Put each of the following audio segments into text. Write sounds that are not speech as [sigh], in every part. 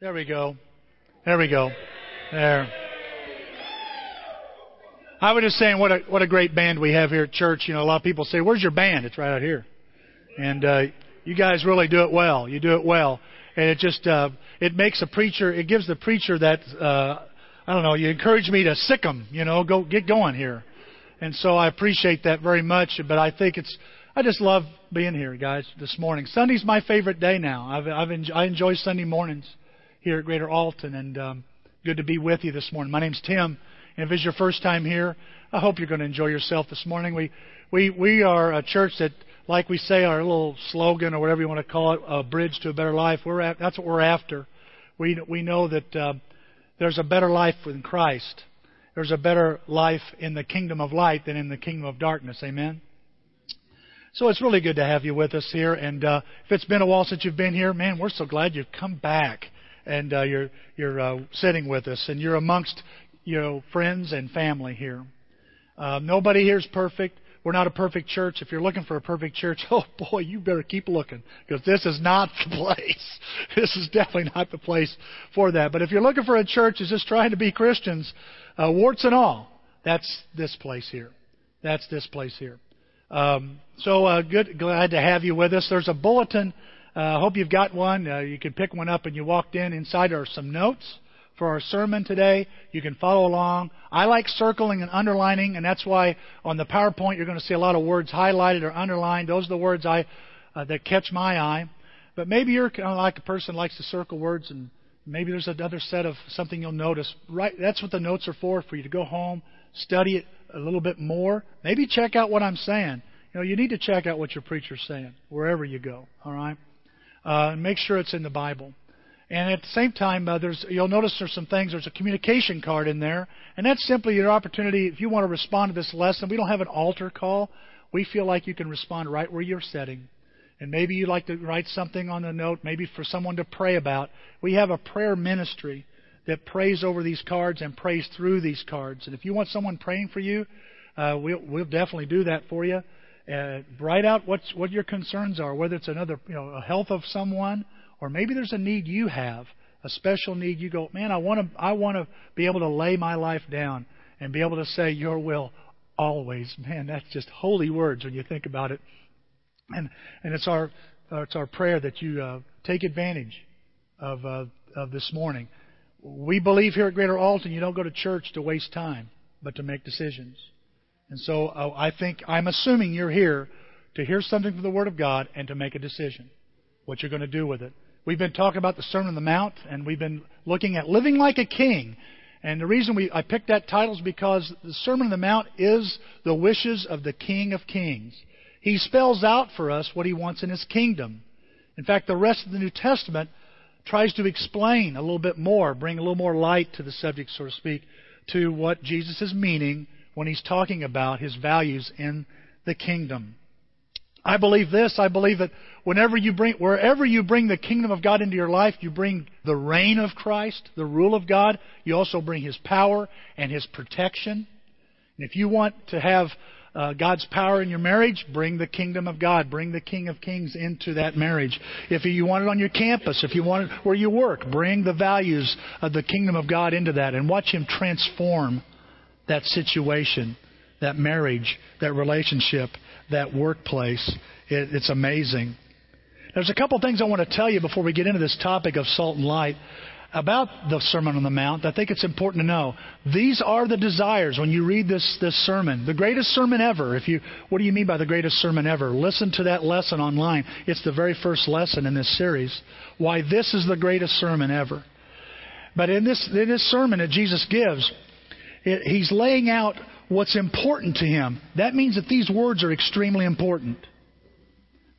There we go. There we go. There. I was just saying what a what a great band we have here at church. You know, a lot of people say, "Where's your band?" It's right out here, and uh, you guys really do it well. You do it well, and it just uh, it makes a preacher. It gives the preacher that uh, I don't know. You encourage me to sick them. You know, go get going here, and so I appreciate that very much. But I think it's I just love being here, guys, this morning. Sunday's my favorite day now. I've, I've enjoy, I enjoy Sunday mornings here at Greater Alton, and um, good to be with you this morning. My name's Tim, and if it's your first time here, I hope you're going to enjoy yourself this morning. We we we are a church that, like we say, our little slogan or whatever you want to call it, a bridge to a better life. We're at, that's what we're after. We we know that uh, there's a better life in Christ. There's a better life in the kingdom of light than in the kingdom of darkness. Amen. So it's really good to have you with us here. And uh, if it's been a while since you've been here, man, we're so glad you've come back and uh, you're you're uh, sitting with us and you're amongst you know friends and family here. Uh, nobody here is perfect. We're not a perfect church. If you're looking for a perfect church, [laughs] oh boy, you better keep looking because this is not the [laughs] place. This is definitely not the place for that. But if you're looking for a church that's just trying to be Christians, uh, warts and all, that's this place here. That's this place here. Um, so uh, good, glad to have you with us. There's a bulletin. I uh, hope you've got one. Uh, you can pick one up and you walked in. Inside are some notes for our sermon today. You can follow along. I like circling and underlining, and that's why on the PowerPoint you're going to see a lot of words highlighted or underlined. Those are the words I uh, that catch my eye. But maybe you're kind of like a person likes to circle words, and maybe there's another set of something you'll notice. Right, that's what the notes are for, for you to go home, study it a little bit more. Maybe check out what I'm saying. You know, you need to check out what your preacher's saying wherever you go. All right, uh, make sure it's in the Bible. And at the same time, uh, there's you'll notice there's some things. There's a communication card in there, and that's simply your opportunity. If you want to respond to this lesson, we don't have an altar call. We feel like you can respond right where you're sitting. And maybe you'd like to write something on the note, maybe for someone to pray about. We have a prayer ministry that prays over these cards and prays through these cards. And if you want someone praying for you, uh, we'll, we'll definitely do that for you. Uh, write out what's, what your concerns are, whether it's another, you know, a health of someone, or maybe there's a need you have, a special need. You go, man, I want to, I want to be able to lay my life down and be able to say Your will always. Man, that's just holy words when you think about it. And and it's our uh, it's our prayer that you uh, take advantage of uh, of this morning. We believe here at Greater Alton, you don't go to church to waste time, but to make decisions. And so uh, I think, I'm assuming you're here to hear something from the Word of God and to make a decision what you're going to do with it. We've been talking about the Sermon on the Mount, and we've been looking at living like a king. And the reason we, I picked that title is because the Sermon on the Mount is the wishes of the King of Kings. He spells out for us what he wants in his kingdom. In fact, the rest of the New Testament tries to explain a little bit more, bring a little more light to the subject, so to speak, to what Jesus is meaning when he's talking about his values in the kingdom. I believe this. I believe that whenever you bring, wherever you bring the kingdom of God into your life, you bring the reign of Christ, the rule of God. You also bring His power and His protection. And if you want to have uh, God's power in your marriage, bring the kingdom of God, bring the King of Kings into that marriage. If you want it on your campus, if you want it where you work, bring the values of the kingdom of God into that and watch Him transform that situation, that marriage, that relationship, that workplace. It, it's amazing. There's a couple things I want to tell you before we get into this topic of salt and light about the Sermon on the Mount, I think it's important to know. These are the desires when you read this, this sermon. The greatest sermon ever. If you, what do you mean by the greatest sermon ever? Listen to that lesson online. It's the very first lesson in this series. Why this is the greatest sermon ever. But in this, in this sermon that Jesus gives, he's laying out what's important to him. That means that these words are extremely important.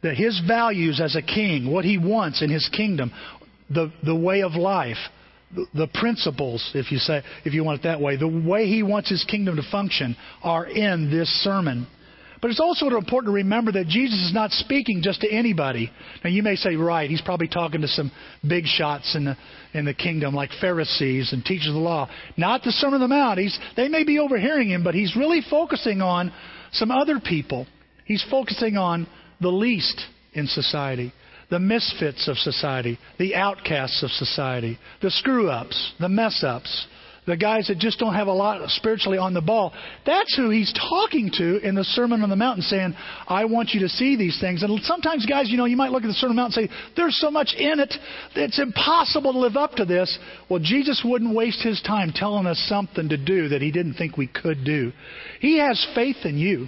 That his values as a king, what he wants in his kingdom, the, the way of life, the, the principles, if you say, if you want it that way, the way he wants his kingdom to function are in this sermon. But it's also important to remember that Jesus is not speaking just to anybody. Now you may say, right, he's probably talking to some big shots in the in the kingdom, like Pharisees and teachers of the law. Not the Sermon on the Mount. He's, they may be overhearing him, but he's really focusing on some other people. He's focusing on the least in society the misfits of society, the outcasts of society, the screw ups, the mess ups, the guys that just don't have a lot spiritually on the ball. That's who he's talking to in the Sermon on the Mountain, saying, I want you to see these things. And sometimes, guys, you know, you might look at the Sermon on the Mountain and say, There's so much in it, it's impossible to live up to this. Well, Jesus wouldn't waste his time telling us something to do that he didn't think we could do. He has faith in you.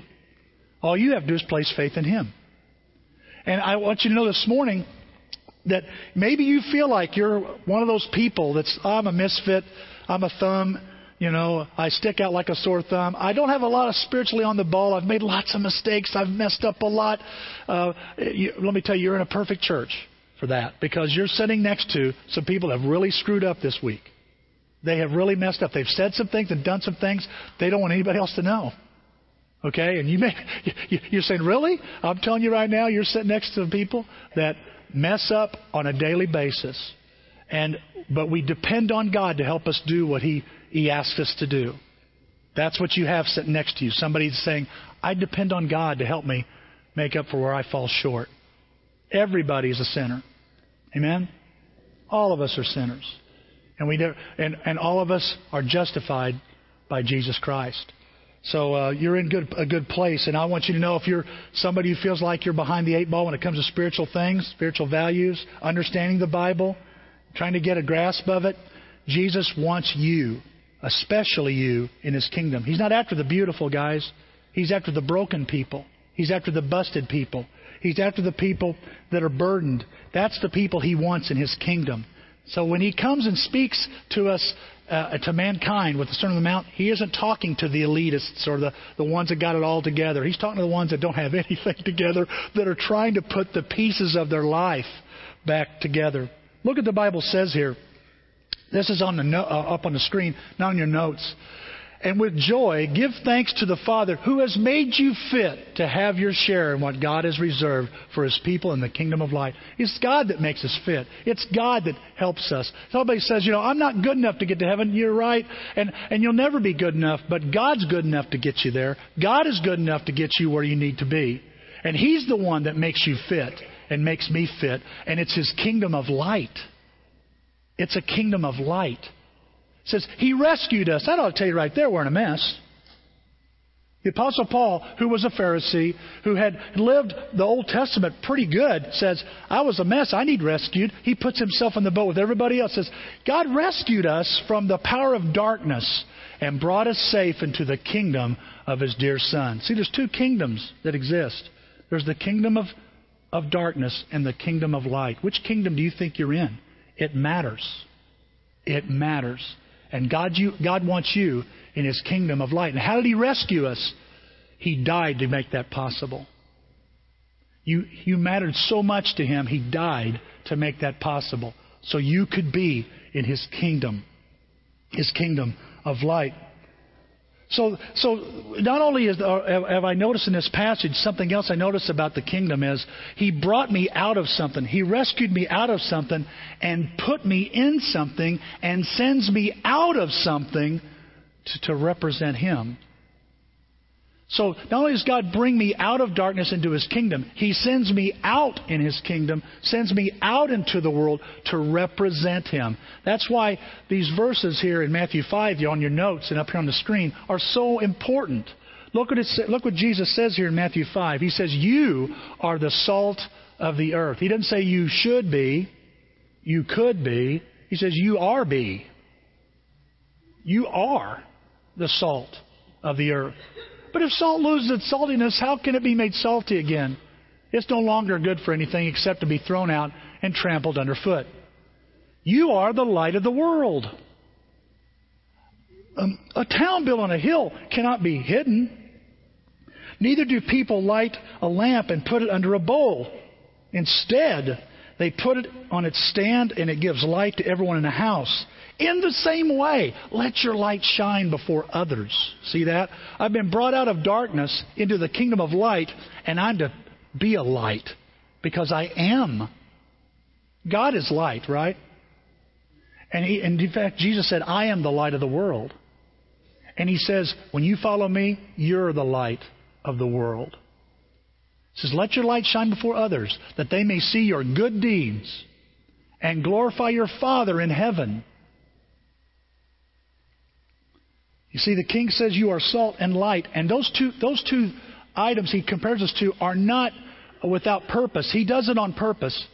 All you have to do is place faith in him. And I want you to know this morning that maybe you feel like you're one of those people that's, I'm a misfit. I'm a thumb. You know, I stick out like a sore thumb. I don't have a lot of spiritually on the ball. I've made lots of mistakes. I've messed up a lot. Uh, you, let me tell you, you're in a perfect church for that because you're sitting next to some people that have really screwed up this week. They have really messed up. They've said some things and done some things they don't want anybody else to know. Okay, and you may [laughs] you're saying, really? I'm telling you right now, you're sitting next to people that mess up on a daily basis. And but we depend on God to help us do what He He asks us to do. That's what you have sitting next to you. Somebody's saying, I depend on God to help me make up for where I fall short. Everybody is a sinner. Amen? All of us are sinners. And we never, and, and all of us are justified by Jesus Christ. So uh, you're in good, a good place. And I want you to know if you're somebody who feels like you're behind the eight ball when it comes to spiritual things, spiritual values, understanding the Bible, trying to get a grasp of it, Jesus wants you, especially you, in his kingdom. He's not after the beautiful guys, he's after the broken people, he's after the busted people, he's after the people that are burdened. That's the people he wants in his kingdom. So when he comes and speaks to us, uh, to mankind with the Sermon on the Mount, he isn't talking to the elitists or the, the ones that got it all together. He's talking to the ones that don't have [laughs] anything together, that are trying to put the pieces of their life back together. Look at the Bible says here. This is on the no, uh, up on the screen, not on your notes. And with joy, give thanks to the Father who has made you fit to have your share in what God has reserved for His people in the kingdom of light. It's God that makes us fit. It's God that helps us. Somebody says, you know, I'm not good enough to get to heaven. You're right. And, and you'll never be good enough, but God's good enough to get you there. God is good enough to get you where you need to be. And He's the one that makes you fit and makes me fit. And it's His kingdom of light. It's a kingdom of light. It says, He rescued us. That ought to tell you right there we're in a mess. The Apostle Paul, who was a Pharisee, who had lived the Old Testament pretty good, says, I was a mess. I need rescued. He puts himself in the boat with everybody else. Says, God rescued us from the power of darkness and brought us safe into the kingdom of his dear Son. See, there's two kingdoms that exist. There's the kingdom of, of darkness and the kingdom of light. Which kingdom do you think you're in? It matters. It matters. And God, you, God wants you in His kingdom of light. And how did He rescue us? He died to make that possible. You, you mattered so much to Him, He died to make that possible. So you could be in His kingdom, His kingdom of light. So, so not only is, uh, have I noticed in this passage something else I noticed about the kingdom is He brought me out of something. He rescued me out of something and put me in something and sends me out of something to, to represent Him. So not only does God bring me out of darkness into His kingdom, He sends me out in His kingdom, sends me out into the world to represent Him. That's why these verses here in Matthew 5, on your notes and up here on the screen, are so important. Look what, it, look what Jesus says here in Matthew 5. He says, You are the salt of the earth. He doesn't say you should be, you could be. He says, You are be. You are the salt of the earth. But if salt loses its saltiness, how can it be made salty again? It's no longer good for anything except to be thrown out and trampled underfoot. You are the light of the world. Um, a town built on a hill cannot be hidden. Neither do people light a lamp and put it under a bowl. Instead, they put it on its stand and it gives light to everyone in the house. In the same way, let your light shine before others. See that? I've been brought out of darkness into the kingdom of light, and I'm to be a light because I am. God is light, right? And, he, and in fact, Jesus said, I am the light of the world. And he says, when you follow me, you're the light of the world. It says, Let your light shine before others, that they may see your good deeds and glorify your Father in heaven. You see, the king says you are salt and light, and those two, those two items he compares us to are not without purpose. He does it on purpose.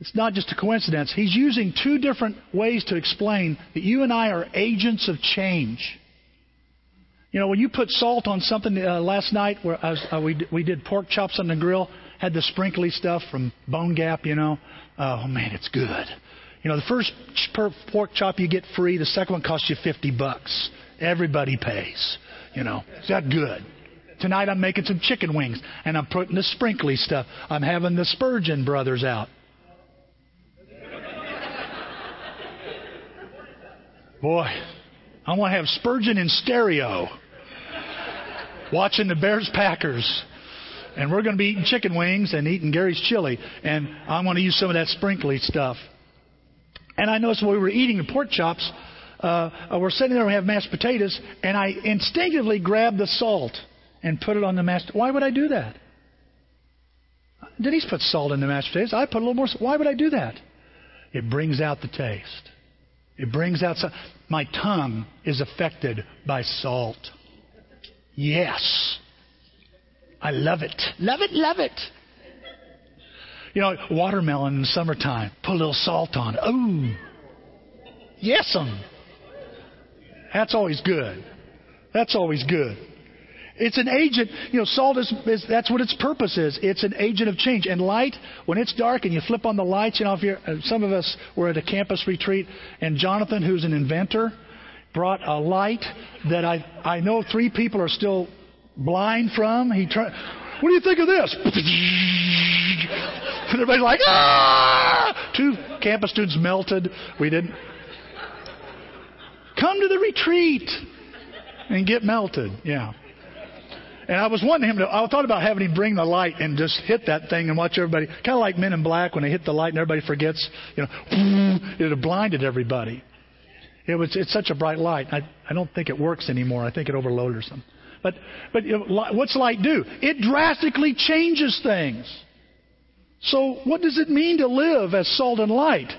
It's not just a coincidence. He's using two different ways to explain that you and I are agents of change. You know, when you put salt on something uh, last night, where was, uh, we we did pork chops on the grill, had the sprinkly stuff from Bone Gap. You know, oh man, it's good. You know, the first pork chop you get free, the second one costs you fifty bucks. Everybody pays. You know, is that good? Tonight I'm making some chicken wings and I'm putting the sprinkly stuff. I'm having the Spurgeon brothers out. Boy, I want to have Spurgeon in stereo watching the Bears Packers. And we're going to be eating chicken wings and eating Gary's chili. And I'm going to use some of that sprinkly stuff. And I noticed when we were eating the pork chops, uh, we're sitting there and we have mashed potatoes, and I instinctively grabbed the salt and put it on the mashed. Why would I do that? Denise put salt in the mashed potatoes. I put a little more. Why would I do that? It brings out the taste. It brings out some. My tongue is affected by salt. Yes. I love it. Love it, love it. You know, watermelon in the summertime. Put a little salt on it. Ooh. Yes'm. That's always good. That's always good. It's an agent. You know, salt is, is, that's what its purpose is. It's an agent of change. And light, when it's dark and you flip on the lights, you know, if you're, uh, some of us were at a campus retreat, and Jonathan, who's an inventor, brought a light that I I know three people are still blind from. He tried. What do you think of this? [laughs] And everybody's like, ah! Two campus students melted. We didn't. Come to the retreat and get melted. Yeah. And I was wanting him to, I thought about having him bring the light and just hit that thing and watch everybody, kind of like Men in Black when they hit the light and everybody forgets, you know, [laughs] it had blinded everybody. It was, it's such a bright light. I, I don't think it works anymore. I think it overloaded some. But, but know, what's light do? It drastically changes things. So what does it mean to live as salt and light?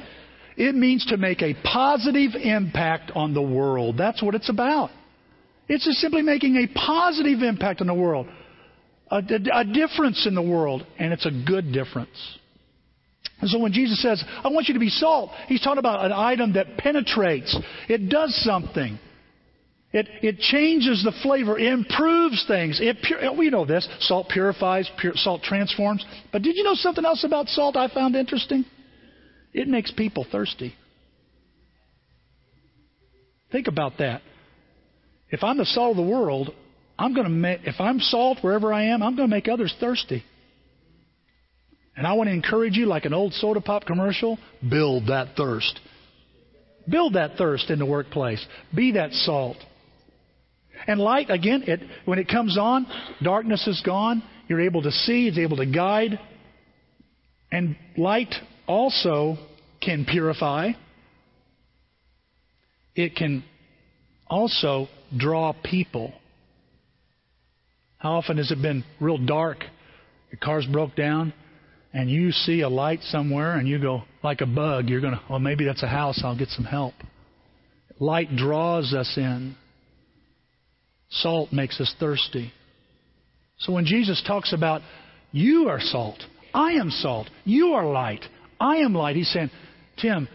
It means to make a positive impact on the world. That's what it's about. It's just simply making a positive impact on the world, a, a, a difference in the world, and it's a good difference. And so when Jesus says, I want you to be salt, he's talking about an item that penetrates. It does something. It, it changes the flavor, improves things. It pur- we know this. Salt purifies, pure, salt transforms. But did you know something else about salt I found interesting? It makes people thirsty. Think about that. If I'm the salt of the world, I'm going to make, if I'm salt wherever I am, I'm going to make others thirsty. And I want to encourage you, like an old soda pop commercial, build that thirst. Build that thirst in the workplace. Be that salt. And light, again, it, when it comes on, darkness is gone. You're able to see, it's able to guide. And light also can purify. It can also draw people. How often has it been real dark? Your car's broke down, and you see a light somewhere, and you go, like a bug, you're going to, well, maybe that's a house, I'll get some help. Light draws us in. Salt makes us thirsty. So when Jesus talks about, you are salt, I am salt, you are light, I am light, he's saying, Tim,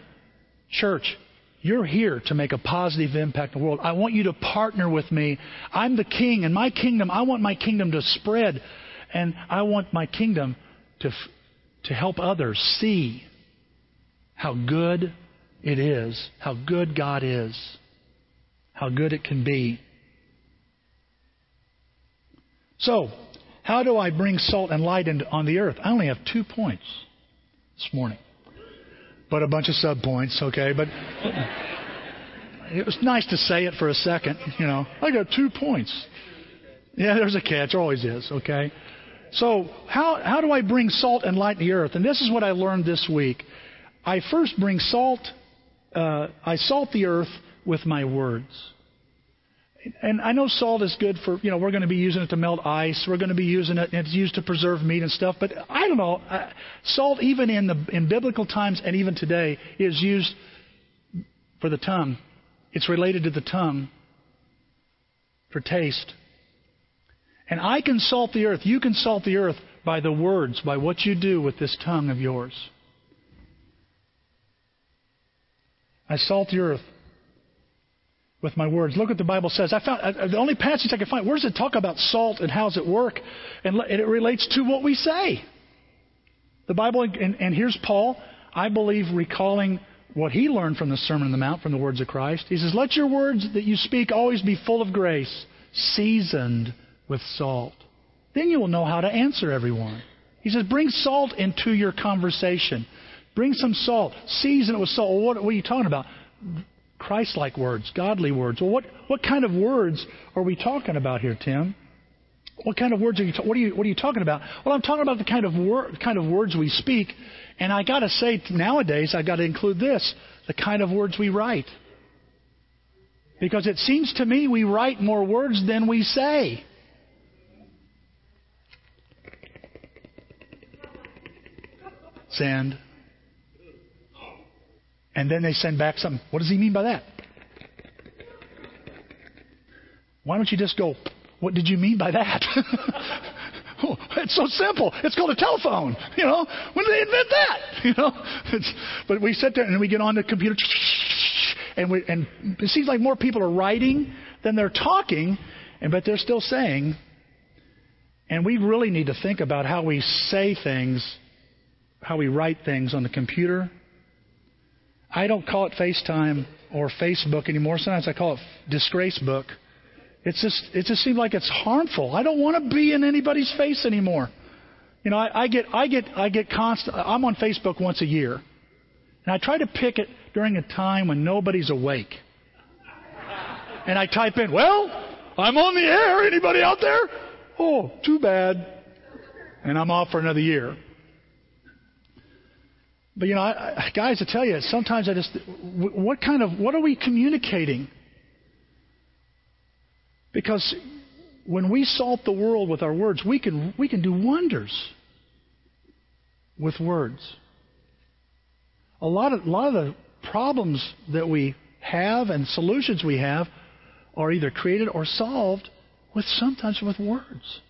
church, you're here to make a positive impact in the world. I want you to partner with me. I'm the king, and my kingdom, I want my kingdom to spread, and I want my kingdom to, to help others see how good it is, how good God is, how good it can be. So, how do I bring salt and light into, on the earth? I only have two points this morning but a bunch of sub points, okay? But it was nice to say it for a second, you know. I got two points. Yeah, there's a catch, always is, okay? So, how, how do I bring salt and light to the earth? And this is what I learned this week. I first bring salt, uh, I salt the earth with my words. And I know salt is good for, you know, we're going to be using it to melt ice. We're going to be using it, and it's used to preserve meat and stuff. But I don't know. Salt, even in the in biblical times and even today, is used for the tongue. It's related to the tongue for taste. And I can salt the earth. You can salt the earth by the words, by what you do with this tongue of yours. I salt the earth with my words. Look what the Bible says. I found the only passage I can find. Where does it talk about salt and how does it work? And, it relates to what we say. The Bible, and, and here's Paul. I believe recalling what he learned from the Sermon on the Mount, from the words of Christ. He says, "Let your words that you speak always be full of grace, seasoned with salt. Then you will know how to answer everyone." He says, "Bring salt into your conversation." Bring some salt. Season it with salt. Well, what, what are you talking about? Christ like words, godly words. Well, what, what kind of words are we talking about here, Tim? What kind of words are you? Ta- what are you? What are you talking about? Well, I'm talking about the kind of wor- kind of words we speak, and I got to say nowadays I've got to include this: the kind of words we write, because it seems to me we write more words than we say. Send. And then they send back something. What does he mean by that? Why don't you just go, what did you mean by that? [laughs] oh, it's so simple. It's called a telephone. You know, when did they invent that? [laughs] You know, it's, but we sit there and we get on the computer, [laughs] and we, and it seems like more people are writing than they're talking, and but they're still saying. And we really need to think about how we say things, how we write things on the computer I don't call it FaceTime or Facebook anymore. Sometimes I call it disgrace book. It's just it just seems like it's harmful. I don't want to be in anybody's face anymore. You know, I, I get I get I get constant. I'm on Facebook once a year, and I try to pick it during a time when nobody's awake. And I type in, "Well, I'm on the air. Anybody out there?" Oh, too bad. And I'm off for another year. But you know, I, I, guys, I tell you, sometimes I just, what kind of, what are we communicating? Because when we salt the world with our words, we can we can do wonders with words. A lot of a lot of the problems that we have and solutions we have are either created or solved with sometimes with words.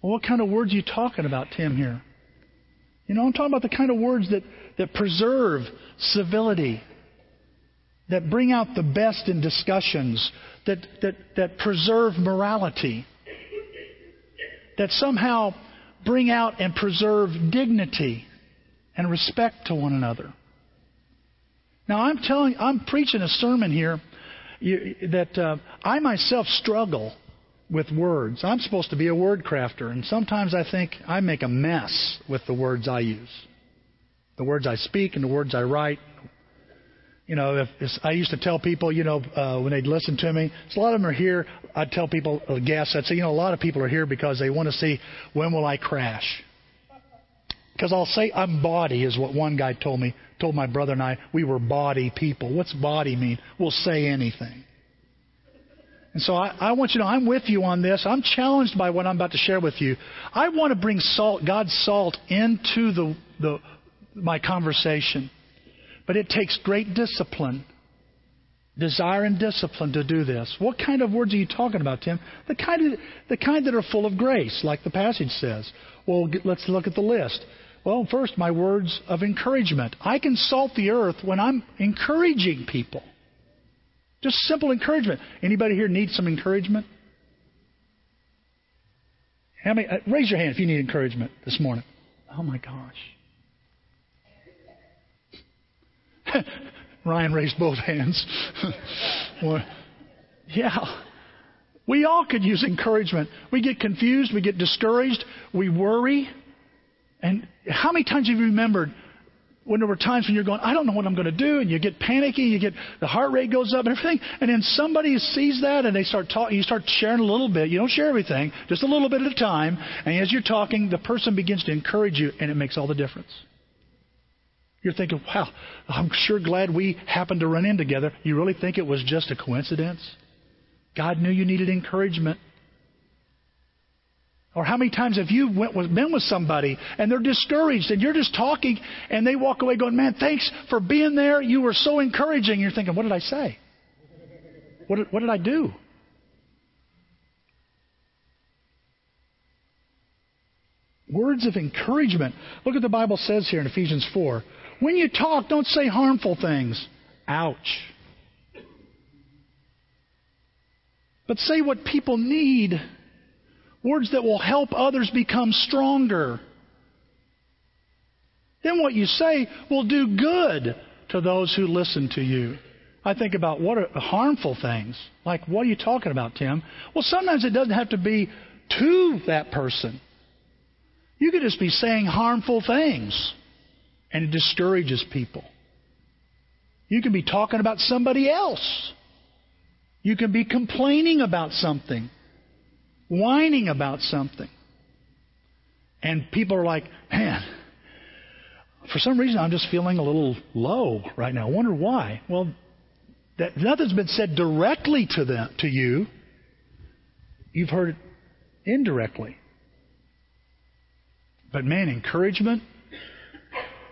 Well, what kind of words are you talking about, Tim, here? You know, I'm talking about the kind of words that, that preserve civility, that bring out the best in discussions, that, that, that preserve morality, that somehow bring out and preserve dignity and respect to one another. Now, I'm telling, I'm preaching a sermon here that uh, I myself struggle with words. I'm supposed to be a word crafter, and sometimes I think I make a mess with the words I use. The words I speak and the words I write. You know, if, if I used to tell people, you know, uh, when they'd listen to me, so a lot of them are here. I'd tell people, uh, guests, I'd say, you know, a lot of people are here because they want to see when will I crash. Because I'll say I'm body is what one guy told me. Told my brother and I we were body people. What's body mean? We'll say anything. And so I, I, want you to know I'm with you on this. I'm challenged by what I'm about to share with you. I want to bring salt, God's salt, into the, the, my conversation. But it takes great discipline, desire and discipline to do this. What kind of words are you talking about, Tim? The kind, of, the kind that are full of grace, like the passage says. Well, let's look at the list. Well, first, my words of encouragement. I can salt the earth when I'm encouraging people. Just simple encouragement. Anybody here need some encouragement? How many, uh, raise your hand if you need encouragement this morning. Oh my gosh. [laughs] Ryan raised both hands. [laughs] well, yeah. We all could use encouragement. We get confused, we get discouraged, we worry. And how many times have you remembered when there were times when you're going, I don't know what I'm going to do, and you get panicky, you get the heart rate goes up and everything, and then somebody sees that and they start talking, you start sharing a little bit. You don't share everything, just a little bit at a time. And as you're talking, the person begins to encourage you, and it makes all the difference. You're thinking, wow, I'm sure glad we happened to run in together. You really think it was just a coincidence? God knew you needed encouragement. Or how many times have you went with, been with somebody and they're discouraged and you're just talking and they walk away going, man, thanks for being there. You were so encouraging. You're thinking, what did I say? What did, what did I do? Words of encouragement. Look what the Bible says here in Ephesians 4. When you talk, don't say harmful things. Ouch. But say what people need. Words that will help others become stronger. Then what you say will do good to those who listen to you. I think about what are harmful things. Like, what are you talking about, Tim? Well, sometimes it doesn't have to be to that person. You could just be saying harmful things, and it discourages people. You can be talking about somebody else. You can be complaining about something, whining about something. And people are like, man, for some reason I'm just feeling a little low right now. I wonder why. Well, that nothing's been said directly to them to you. You've heard it indirectly. But man, encouragement.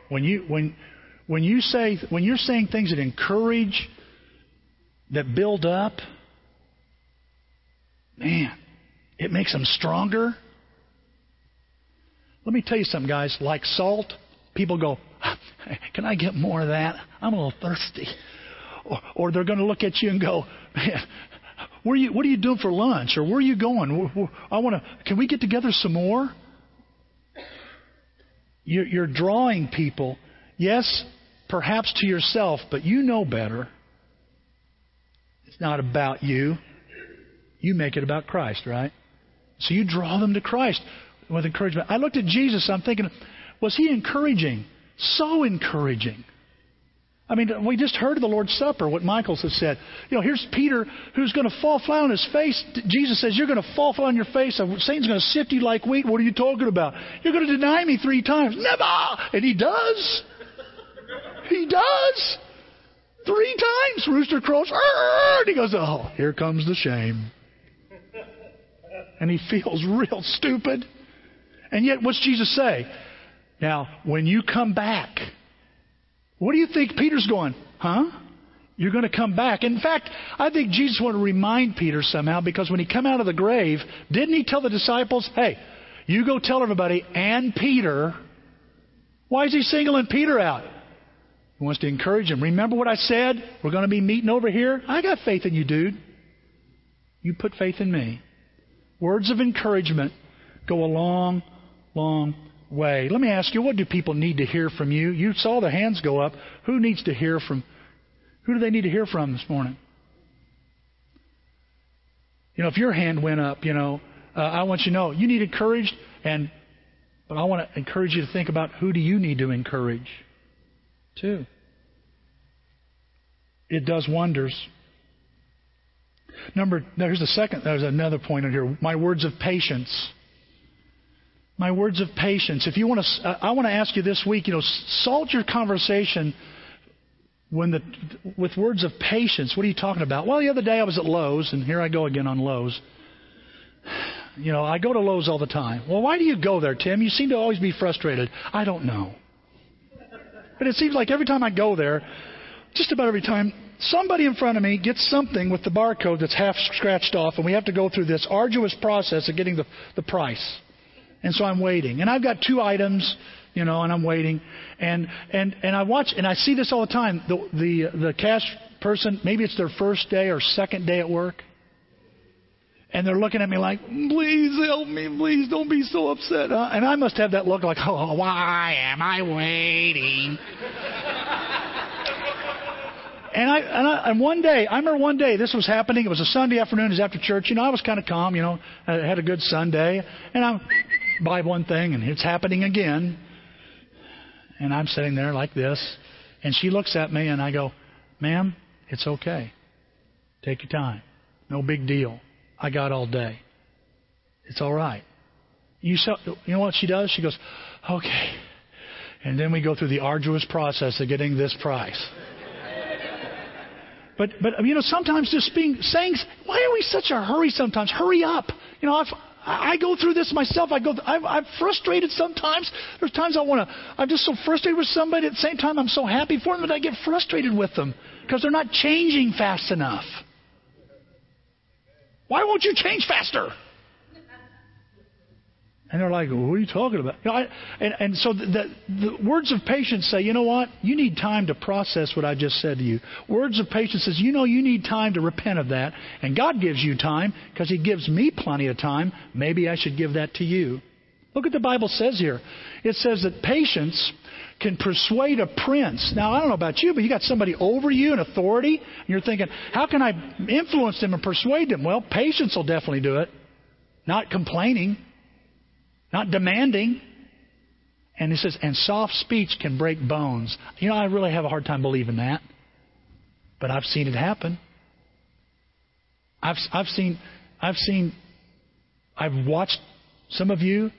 When you when when you say when you're saying things that encourage, that build up, man, it makes them stronger. Let me tell you something, guys. Like salt, people go, [laughs] "Can I get more of that? I'm a little thirsty." Or, or they're going to look at you and go, "Man, where you, what are you doing for lunch? Or where are you going? I want to. Can we get together some more?" You're, you're drawing people, yes, perhaps to yourself, but you know better. It's not about you. You make it about Christ, right? So you draw them to Christ with encouragement. I looked at Jesus, I'm thinking, was he encouraging? So encouraging. I mean, we just heard of the Lord's Supper, what Michaels has said. You know, here's Peter who's going to fall flat on his face. Jesus says, You're going to fall flat on your face. Satan's going to sift you like wheat. What are you talking about? You're going to deny me three times. Never! And he does. He does. Three times. Rooster crows. And he goes, Oh, here comes the shame. And he [laughs] feels real stupid. And yet, what's Jesus say? Now, when you come back, what do you think Peter's going? Huh? You're going to come back. In fact, I think Jesus wanted to remind Peter somehow because when he come out of the grave, didn't he tell the disciples, hey, you go tell everybody and Peter. Why is he singling Peter out? He wants to encourage him. Remember what I said? We're going to be meeting over here. I got faith in you, dude. You put faith in me. Words of encouragement go a long, long way. Let me ask you, what do people need to hear from you? You saw the hands go up. Who needs to hear from? Who do they need to hear from this morning? You know, if your hand went up, you know, uh, I want you to know you need encouraged, and but I want to encourage you to think about who do you need to encourage, too. It does wonders. Number, there's the second. There's another point in here. My words of patience my words of patience. If you want to, uh, I want to ask you this week, you know, salt your conversation when the, with words of patience. What are you talking about? Well, the other day I was at Lowe's, and here I go again on Lowe's. You know, I go to Lowe's all the time. Well, why do you go there, Tim? You seem to always be frustrated. I don't know. But it seems like every time I go there, just about every time, somebody in front of me gets something with the barcode that's half scratched off, and we have to go through this arduous process of getting the, the price. And so I'm waiting. And I've got two items, you know, and I'm waiting. And and and I watch and I see this all the time. The the the cash person, maybe it's their first day or second day at work. And they're looking at me like, please help me, please don't be so upset. Huh? And I must have that look like, oh, why am I waiting? And I, and I and one day, I remember one day this was happening. It was a Sunday afternoon. It was after church. You know, I was kind of calm. You know, I had a good Sunday, and I'm buy one thing and it's happening again. And I'm sitting there like this. And she looks at me and I go, Ma'am, it's okay. Take your time. No big deal. I got all day. It's all right. You, saw, you know what she does? She goes, Okay. And then we go through the arduous process of getting this price. But, but you know, sometimes just being saying, why are we such a hurry? Sometimes hurry up. You know, I've, I go through this myself. I go, I'm, I'm frustrated sometimes. There's times I want to. I'm just so frustrated with somebody. At the same time, I'm so happy for them that I get frustrated with them because they're not changing fast enough. Why won't you change faster? And they're like, what are you talking about? You know, I, and, and so the, the, the words of patience say, you know what? You need time to process what I just said to you. Words of patience says, you know, you need time to repent of that. And God gives you time because He gives me plenty of time. Maybe I should give that to you. Look what the Bible says here. It says that patience can persuade a prince. Now, I don't know about you, but you got somebody over you in authority, and you're thinking, how can I influence them and persuade them? Well, patience will definitely do it. Not complaining not demanding. And he says, and soft speech can break bones. You know, I really have a hard time believing that. But I've seen it happen. I've, I've seen, I've seen, I've watched some of you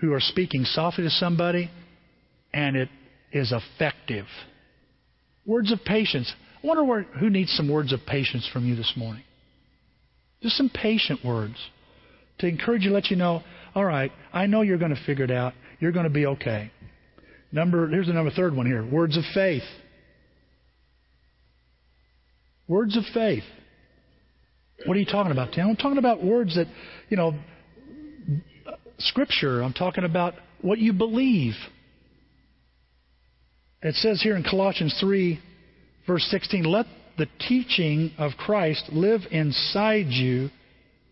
who are speaking softly to somebody, and it is effective. Words of patience. I wonder where, who needs some words of patience from you this morning. Just some patient words to encourage you, let you know all right, I know you're going to figure it out. You're going to be okay. Number here's the number third one here. Words of faith. Words of faith. What are you talking about, Tim? I'm talking about words that, you know, scripture. I'm talking about what you believe. It says here in Colossians 3, verse 16, let the teaching of Christ live inside you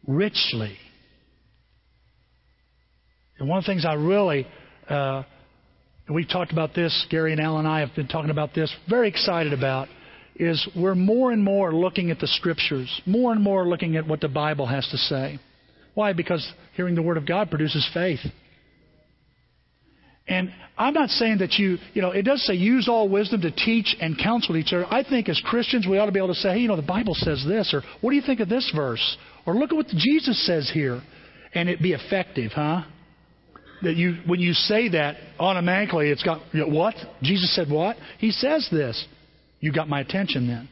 richly. And one of the things I really, uh, we've talked about this, Gary and Al and I have been talking about this, very excited about, is we're more and more looking at the Scriptures, more and more looking at what the Bible has to say. Why? Because hearing the Word of God produces faith. And I'm not saying that you, you know, it does say use all wisdom to teach and counsel each other. I think as Christians we ought to be able to say, hey, you know, the Bible says this, or what do you think of this verse? Or look at what Jesus says here. And it be effective, huh? That you when you say that automatically it's got you know, what? Jesus said what? He says this. You got my attention then.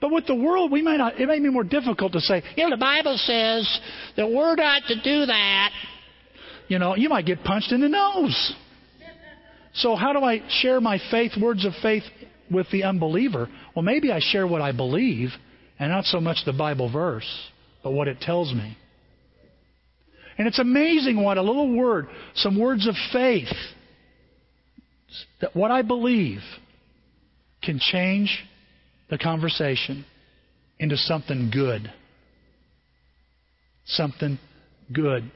But with the world we might not it may be more difficult to say you know the Bible says that we're not to do that. You know you might get punched in the nose. So how do I share my faith words of faith with the unbeliever? Well maybe I share what I believe and not so much the Bible verse but what it tells me and it's amazing what a little word, some words of faith, that what I believe can change the conversation into something good. Something good.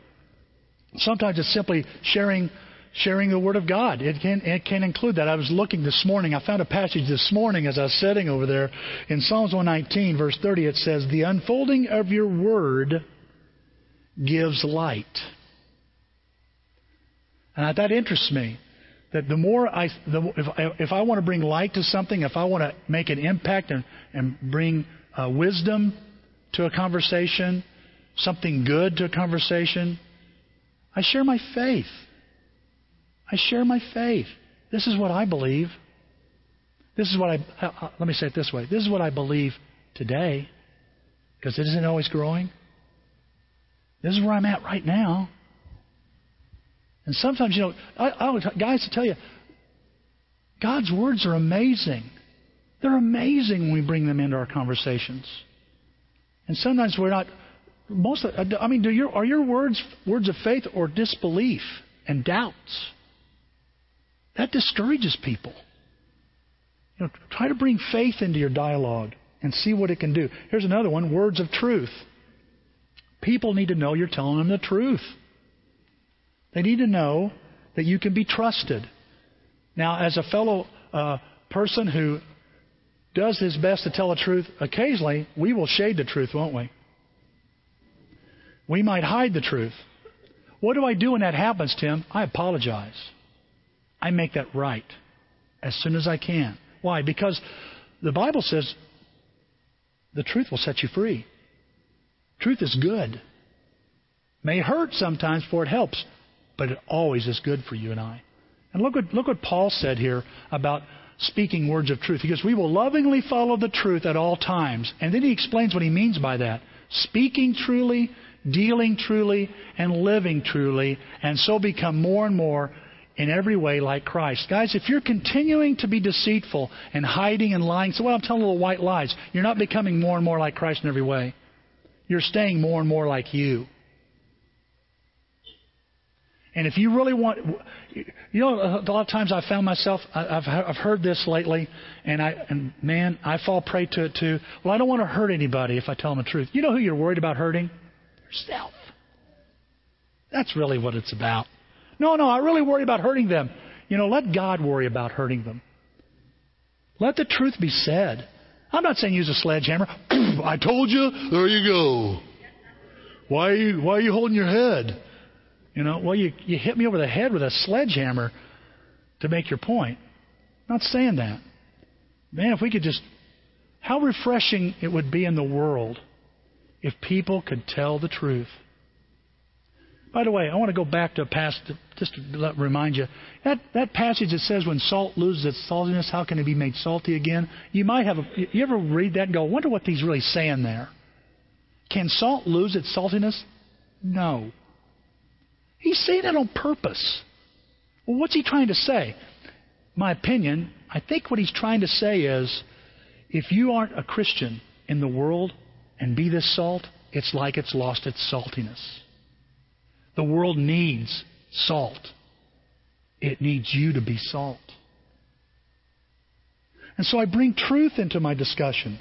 Sometimes it's simply sharing sharing the Word of God. It can, it can include that. I was looking this morning. I found a passage this morning as I was sitting over there in Psalms 119, verse 30. It says, The unfolding of your Word gives light. And that interests me. That the more I, the, if, I, if I want to bring light to something, if I want to make an impact and, and bring uh, wisdom to a conversation, something good to a conversation, I share my faith. I share my faith. This is what I believe. This is what I, uh, uh let me say it this way. This is what I believe today, because it isn't always growing. This is where I'm at right now. And sometimes, you know, I, I would, guys, to tell you, God's words are amazing. They're amazing when we bring them into our conversations. And sometimes we're not. Most, I mean, do your are your words words of faith or disbelief and doubts? That discourages people. You know, try to bring faith into your dialogue and see what it can do. Here's another one: words of truth. People need to know you're telling them the truth. They need to know that you can be trusted. Now, as a fellow uh, person who does his best to tell the truth, occasionally we will shade the truth, won't we? We might hide the truth. What do I do when that happens, Tim? I apologize. I make that right as soon as I can. Why? Because the Bible says the truth will set you free. Truth is good. May hurt sometimes, for it helps, but it always is good for you and I. And look what, look what Paul said here about speaking words of truth. He goes, We will lovingly follow the truth at all times. And then he explains what he means by that speaking truly, dealing truly, and living truly, and so become more and more in every way like Christ. Guys, if you're continuing to be deceitful and hiding and lying, so well, I'm telling little white lies, you're not becoming more and more like Christ in every way. You're staying more and more like you. And if you really want, you know, a lot of times I've found myself, I've, I've heard this lately, and I, and man, I fall prey to it too. Well, I don't want to hurt anybody if I tell them the truth. You know who you're worried about hurting? Yourself. That's really what it's about. No, no, I really worry about hurting them. You know, let God worry about hurting them. Let the truth be said. I'm not saying use a sledgehammer. [clears throat] I told you, there you go. Why are you, why are you holding your head? You know, well, you, you hit me over the head with a sledgehammer to make your point. I'm not saying that. Man, if we could just, how refreshing it would be in the world if people could tell the truth. By the way, I want to go back to a passage just to remind you that that passage that says when salt loses its saltiness, how can it be made salty again? You might have a, you ever read that and go, wonder what he's really saying there. Can salt lose its saltiness? No. He's saying that on purpose. Well, what's he trying to say? My opinion, I think what he's trying to say is if you aren't a Christian in the world and be this salt, it's like it's lost its saltiness. The world needs salt. It needs you to be salt. And so I bring truth into my discussions.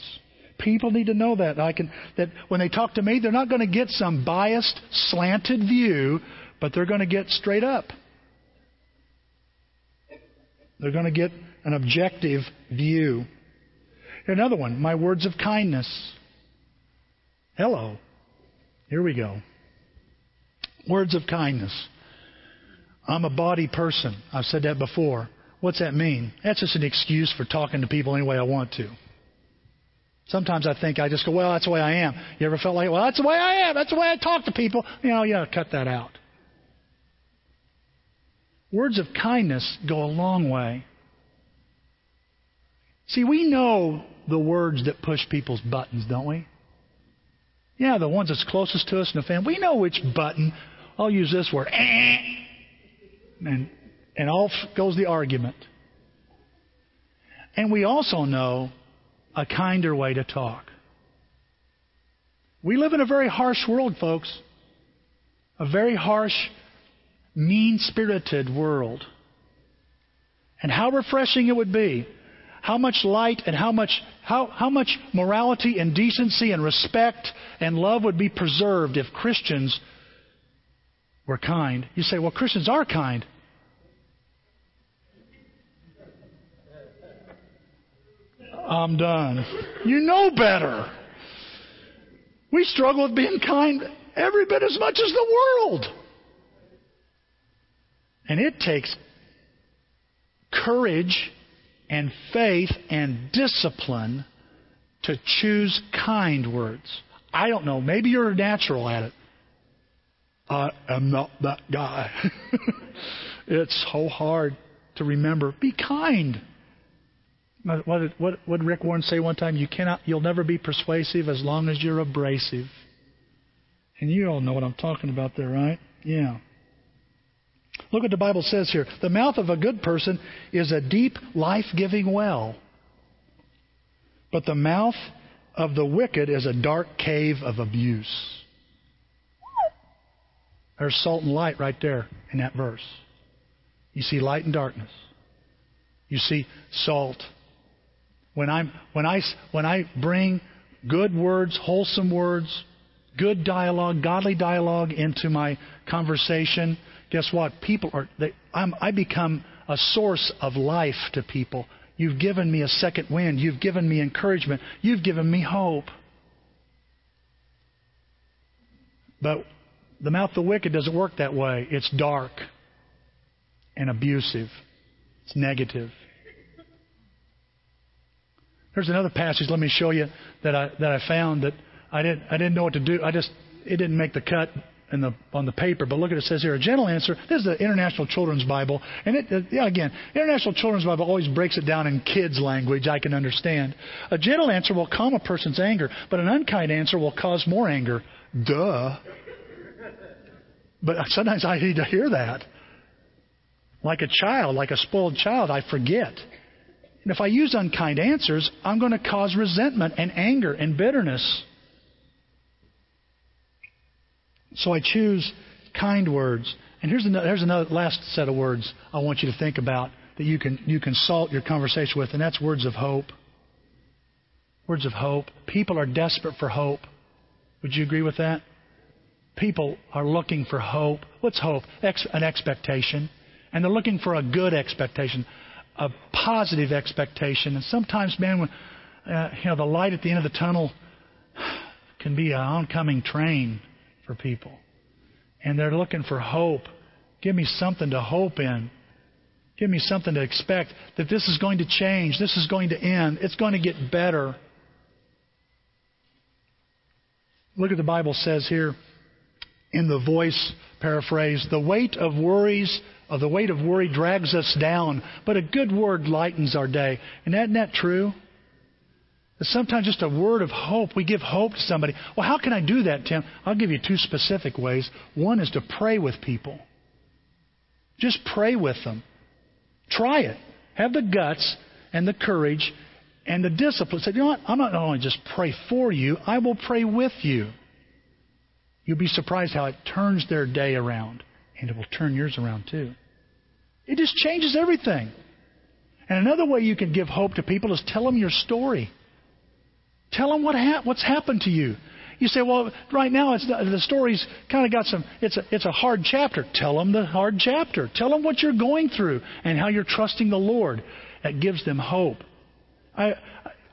People need to know that I can that when they talk to me, they're not going to get some biased, slanted view but they're going to get straight up. They're going to get an objective view. Another one, my words of kindness. Hello. Here we go. Words of kindness. I'm a body person. I've said that before. What's that mean? That's just an excuse for talking to people any way I want to. Sometimes I think I just go, well, that's the way I am. You ever felt like, well, that's the way I am. That's the way I talk to people. You know, you cut that out. Words of kindness go a long way. See, we know the words that push people's buttons, don't we? Yeah, the ones that's closest to us in the family. We know which button. I'll use this word. Eh, and, and off goes the argument. And we also know a kinder way to talk. We live in a very harsh world, folks. A very harsh mean spirited world. And how refreshing it would be. How much light and how much, how, how much morality and decency and respect and love would be preserved if Christians were kind. You say, well, Christians are kind. I'm done. You know better. We struggle with being kind every bit as much as the world. And it takes courage and faith and discipline to choose kind words. I don't know. Maybe you're natural at it. I am not that guy. [laughs] it's so hard to remember. Be kind. What did, what, what did Rick Warren say one time? You cannot, you'll never be persuasive as long as you're abrasive. And you all know what I'm talking about there, right? Yeah. Look what the Bible says here. The mouth of a good person is a deep, life giving well. But the mouth of the wicked is a dark cave of abuse. There's salt and light right there in that verse. You see light and darkness. You see salt. When, I'm, when, I, when I bring good words, wholesome words, good dialogue, godly dialogue into my conversation, guess what? People are, they, I become a source of life to people. You've given me a second wind. You've given me encouragement. You've given me hope. But the mouth of the wicked doesn't work that way. It's dark and abusive, it's negative. There's another passage, let me show you, that I, that I found that I didn't, I didn't know what to do. I just, it didn't make the cut in the on the paper, but look at it, it says here a gentle answer. This is the International Children's Bible, and it uh, yeah again, International Children's Bible always breaks it down in kids' language I can understand. A gentle answer will calm a person's anger, but an unkind answer will cause more anger. Duh. But sometimes I need to hear that. Like a child, like a spoiled child, I forget. And if I use unkind answers, I'm going to cause resentment and anger and bitterness. So I choose kind words. And here's another, here's another last set of words I want you to think about that you can, you can salt your conversation with, and that's words of hope. Words of hope. People are desperate for hope. Would you agree with that? People are looking for hope. What's hope? Ex- an expectation. And they're looking for a good expectation, a positive expectation. And sometimes, man, when, uh, you know, the light at the end of the tunnel can be an oncoming train for people. And they're looking for hope. Give me something to hope in. Give me something to expect that this is going to change. This is going to end. It's going to get better. Look at the Bible says here in the voice paraphrase the weight of worries of the weight of worry drags us down but a good word lightens our day and isn't that true sometimes just a word of hope. We give hope to somebody. Well, how can I do that, Tim? I'll give you two specific ways. One is to pray with people. Just pray with them. Try it. Have the guts and the courage and the discipline. Say, you know what? I'm not only just pray for you, I will pray with you. You'll be surprised how it turns their day around, and it will turn yours around too. It just changes everything. And another way you can give hope to people is tell them your story. Tell them what ha- what's happened to you. You say, well, right now it's the, the story's kind of got some. It's a it's a hard chapter. Tell them the hard chapter. Tell them what you're going through and how you're trusting the Lord. That gives them hope. I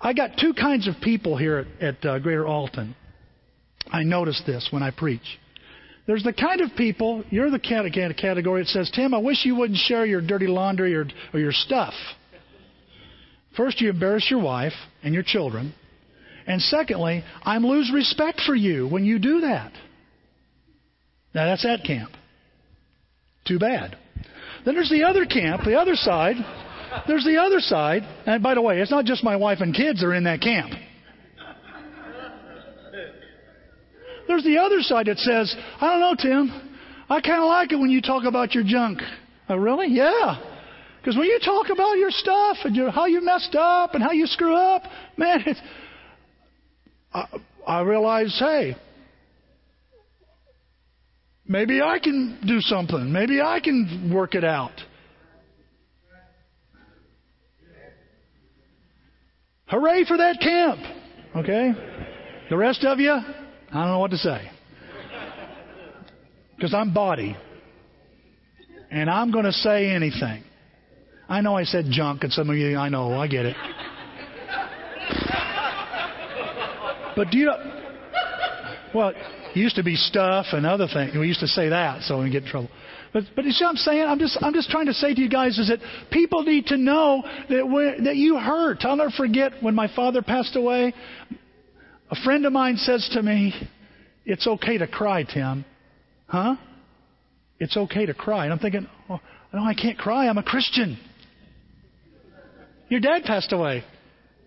I got two kinds of people here at, at uh, Greater Alton. I notice this when I preach. There's the kind of people, you're the category that says, Tim, I wish you wouldn't share your dirty laundry or, or your stuff. First, you embarrass your wife and your children. And secondly, I lose respect for you when you do that. Now that's that camp. Too bad. Then there's the other camp, the other side. There's the other side. And by the way, it's not just my wife and kids that are in that camp. There's the other side that says, I don't know, Tim. I kind of like it when you talk about your junk. Oh, really? Yeah. Because when you talk about your stuff and your, how you messed up and how you screw up, man, it's, I, I realized, hey, maybe I can do something. Maybe I can work it out. Hooray for that camp. Okay? The rest of you, I don't know what to say. Because I'm body. And I'm going to say anything. I know I said junk, and some of you, I know, I get it. But do you know? Well, it used to be stuff and other things. We used to say that, so we get in trouble. But, but you see what I'm saying? I'm just, I'm just trying to say to you guys is that people need to know that, that you hurt. I'll never forget when my father passed away. A friend of mine says to me, It's okay to cry, Tim. Huh? It's okay to cry. And I'm thinking, oh, No, I can't cry. I'm a Christian. Your dad passed away.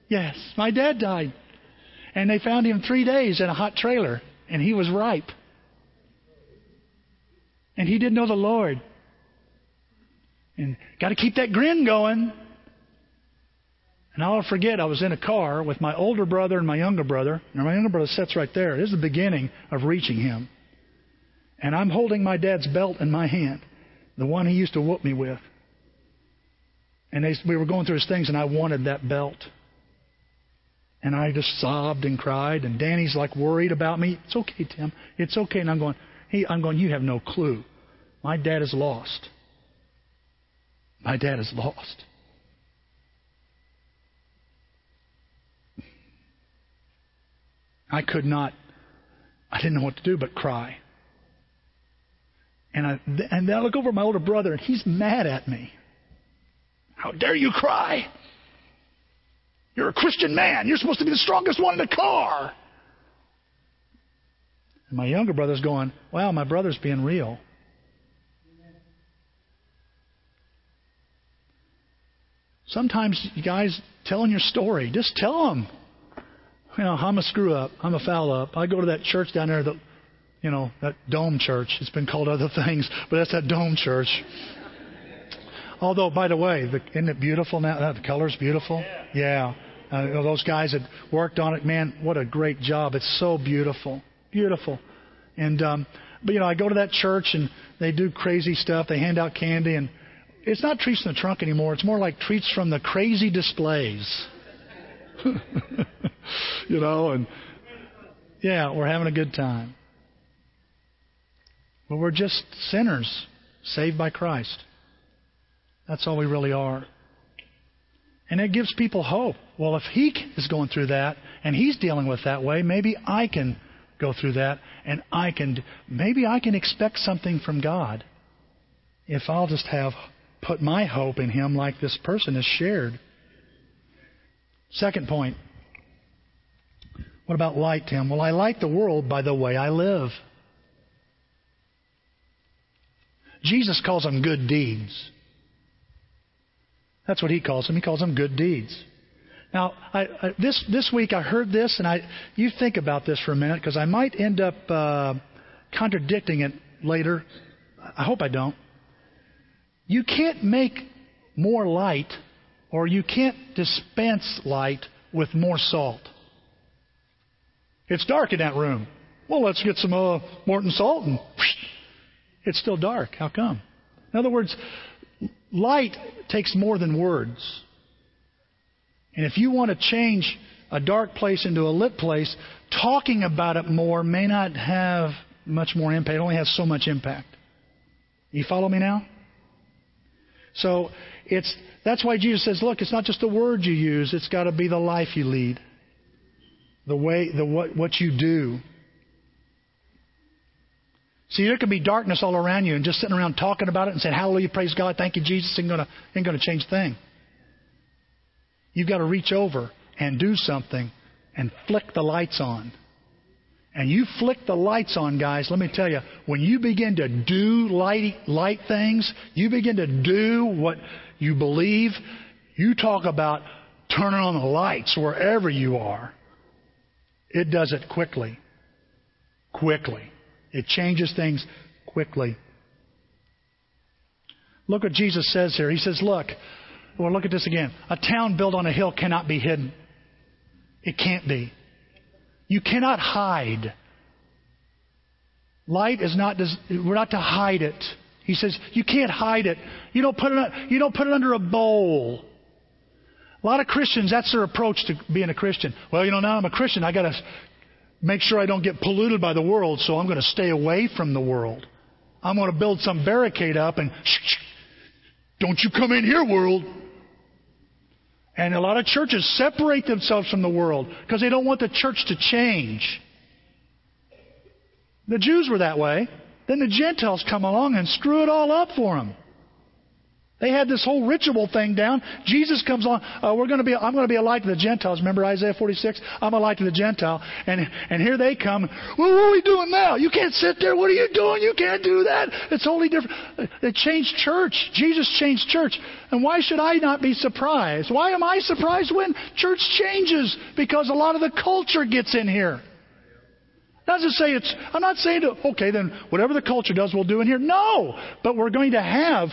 Yes, my dad died. And they found him three days in a hot trailer, and he was ripe. And he didn't know the Lord. And got to keep that grin going. And I'll forget, I was in a car with my older brother and my younger brother. And my younger brother sits right there. This is the beginning of reaching him. And I'm holding my dad's belt in my hand, the one he used to whoop me with. And they, we were going through his things, and I wanted that belt. And I just sobbed and cried. And Danny's like worried about me. It's okay, Tim. It's okay. And I'm going, hey, I'm going, you have no clue. My dad is lost. My dad is lost. I could not, I didn't know what to do but cry. And I, and then I look over at my older brother and he's mad at me. How dare you cry? You're a Christian man. You're supposed to be the strongest one in the car. And my younger brother's going, wow, my brother's being real. Sometimes you guys telling your story, just tell them. You know, I'm a screw up. I'm a foul up. I go to that church down there, that, you know, that dome church. It's been called other [laughs] things, but that's that dome church. Although, by the way, the, isn't it beautiful now? The color's beautiful. Yeah. Uh, those guys that worked on it, man, what a great job. It's so beautiful. Beautiful. And, um, but you know, I go to that church and they do crazy stuff. They hand out candy and it's not treats in the trunk anymore. It's more like treats from the crazy displays. [laughs] you know, and yeah, we're having a good time. But we're just sinners saved by Christ. That's all we really are. And it gives people hope. Well, if he is going through that and he's dealing with that way, maybe I can go through that and I can maybe I can expect something from God if I'll just have put my hope in him like this person has shared. Second point. What about light, Tim? Well, I light the world by the way I live. Jesus calls them good deeds. That's what he calls them. He calls them good deeds. Now, I, I, this this week I heard this, and I you think about this for a minute because I might end up uh, contradicting it later. I hope I don't. You can't make more light, or you can't dispense light with more salt. It's dark in that room. Well, let's get some uh, Morton salt, and whoosh, it's still dark. How come? In other words, light takes more than words. And if you want to change a dark place into a lit place, talking about it more may not have much more impact. It only has so much impact. You follow me now? So it's that's why Jesus says, look, it's not just the words you use, it's got to be the life you lead. The way the what what you do. See, there can be darkness all around you, and just sitting around talking about it and saying, Hallelujah, praise God, thank you, Jesus, ain't gonna ain't gonna change a thing. You've got to reach over and do something and flick the lights on. And you flick the lights on, guys, let me tell you, when you begin to do light, light things, you begin to do what you believe, you talk about turning on the lights wherever you are. It does it quickly. Quickly. It changes things quickly. Look what Jesus says here. He says, Look, well, look at this again. A town built on a hill cannot be hidden. It can't be. You cannot hide. Light is not, we're not to hide it. He says, you can't hide it. You don't put it, you don't put it under a bowl. A lot of Christians, that's their approach to being a Christian. Well, you know, now I'm a Christian. I got to make sure I don't get polluted by the world, so I'm going to stay away from the world. I'm going to build some barricade up and, shh, shh, don't you come in here, world. And a lot of churches separate themselves from the world because they don't want the church to change. The Jews were that way. Then the Gentiles come along and screw it all up for them. They had this whole ritual thing down. Jesus comes on. Uh, we're going to be. I'm going to be a light to the Gentiles. Remember Isaiah 46? I'm a light to the Gentile. And and here they come. Well, what are we doing now? You can't sit there. What are you doing? You can't do that. It's totally different. They changed church. Jesus changed church. And why should I not be surprised? Why am I surprised when church changes? Because a lot of the culture gets in here. Doesn't say it's. I'm not saying to, okay, then whatever the culture does, we'll do in here. No, but we're going to have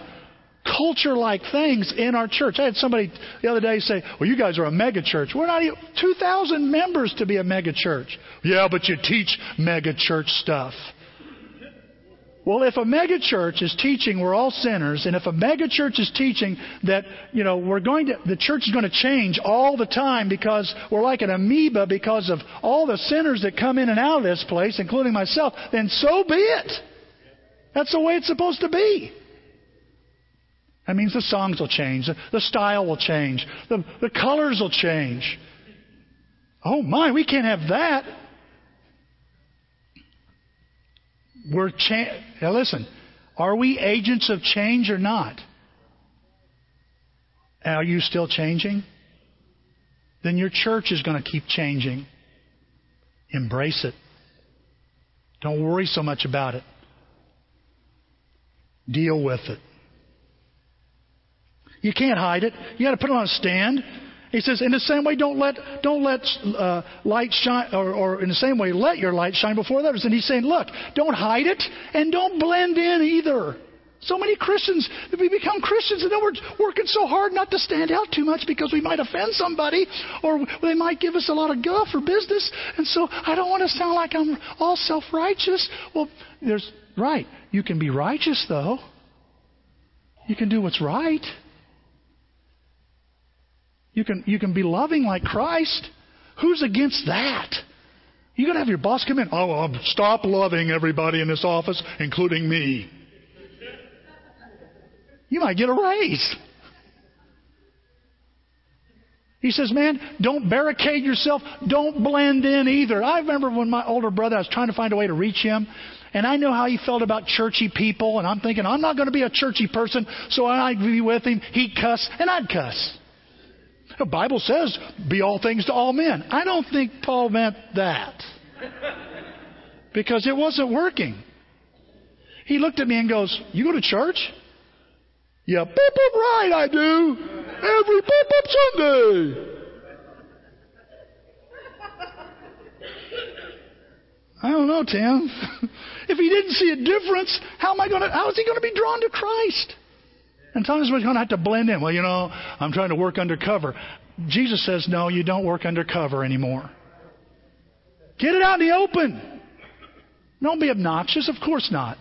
culture like things in our church. I had somebody the other day say, Well, you guys are a mega church. We're not even 2,000 members to be a mega church. Yeah, but you teach mega church stuff. Well, if a mega church is teaching we're all sinners, and if a mega church is teaching that, you know, we're going to, the church is going to change all the time because we're like an amoeba because of all the sinners that come in and out of this place, including myself, then so be it. That's the way it's supposed to be. That means the songs will change, the style will change, the, the colors will change. Oh my, we can't have that. We're cha- now listen, are we agents of change or not? Are you still changing? Then your church is going to keep changing. Embrace it. Don't worry so much about it. Deal with it. You can't hide it. You got to put it on a stand. He says, in the same way, don't let don't let uh, light shine, or, or in the same way, let your light shine before others. And he's saying, look, don't hide it and don't blend in either. So many Christians, we become Christians and then we're working so hard not to stand out too much because we might offend somebody or they might give us a lot of guff or business. And so I don't want to sound like I'm all self righteous. Well, there's, right. You can be righteous though. You can do what's right. You can, you can be loving like Christ. Who's against that? You're going to have your boss come in. Oh, well, stop loving everybody in this office, including me. You might get a raise. He says, man, don't barricade yourself. Don't blend in either. I remember when my older brother, I was trying to find a way to reach him. And I know how he felt about churchy people. And I'm thinking, I'm not going to be a churchy person. So I'd be with him. He'd cuss and I'd cuss. The Bible says, be all things to all men. I don't think Paul meant that. Because it wasn't working. He looked at me and goes, you go to church? Yeah, boop, boop, right, I do. Every boop, boop Sunday. I don't know, Tim. [laughs] if he didn't see a difference, how am I going to, how is he going to be drawn to Christ? And Thomas was going to have to blend in. Well, you know, I'm trying to work undercover. Jesus says, no, you don't work undercover anymore. Get it out in the open. Don't be obnoxious. Of course not.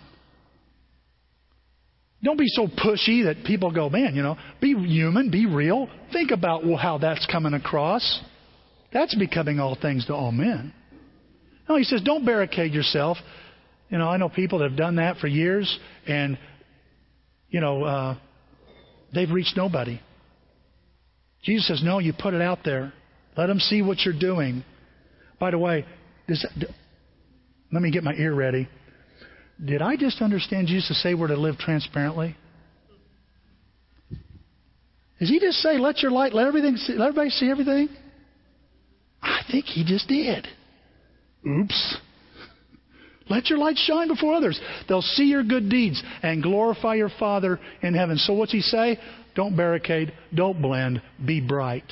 Don't be so pushy that people go, man, you know, be human, be real. Think about how that's coming across. That's becoming all things to all men. No, he says, don't barricade yourself. You know, I know people that have done that for years, and, you know, uh, they've reached nobody. Jesus says, no, you put it out there. Let them see what you're doing. By the way, this, let me get my ear ready. Did I just understand Jesus to say we're to live transparently? Does he just say, let your light, let everything see, let everybody see everything? I think he just did. Oops. Let your light shine before others. They'll see your good deeds and glorify your Father in heaven. So what's he say? Don't barricade, don't blend, be bright.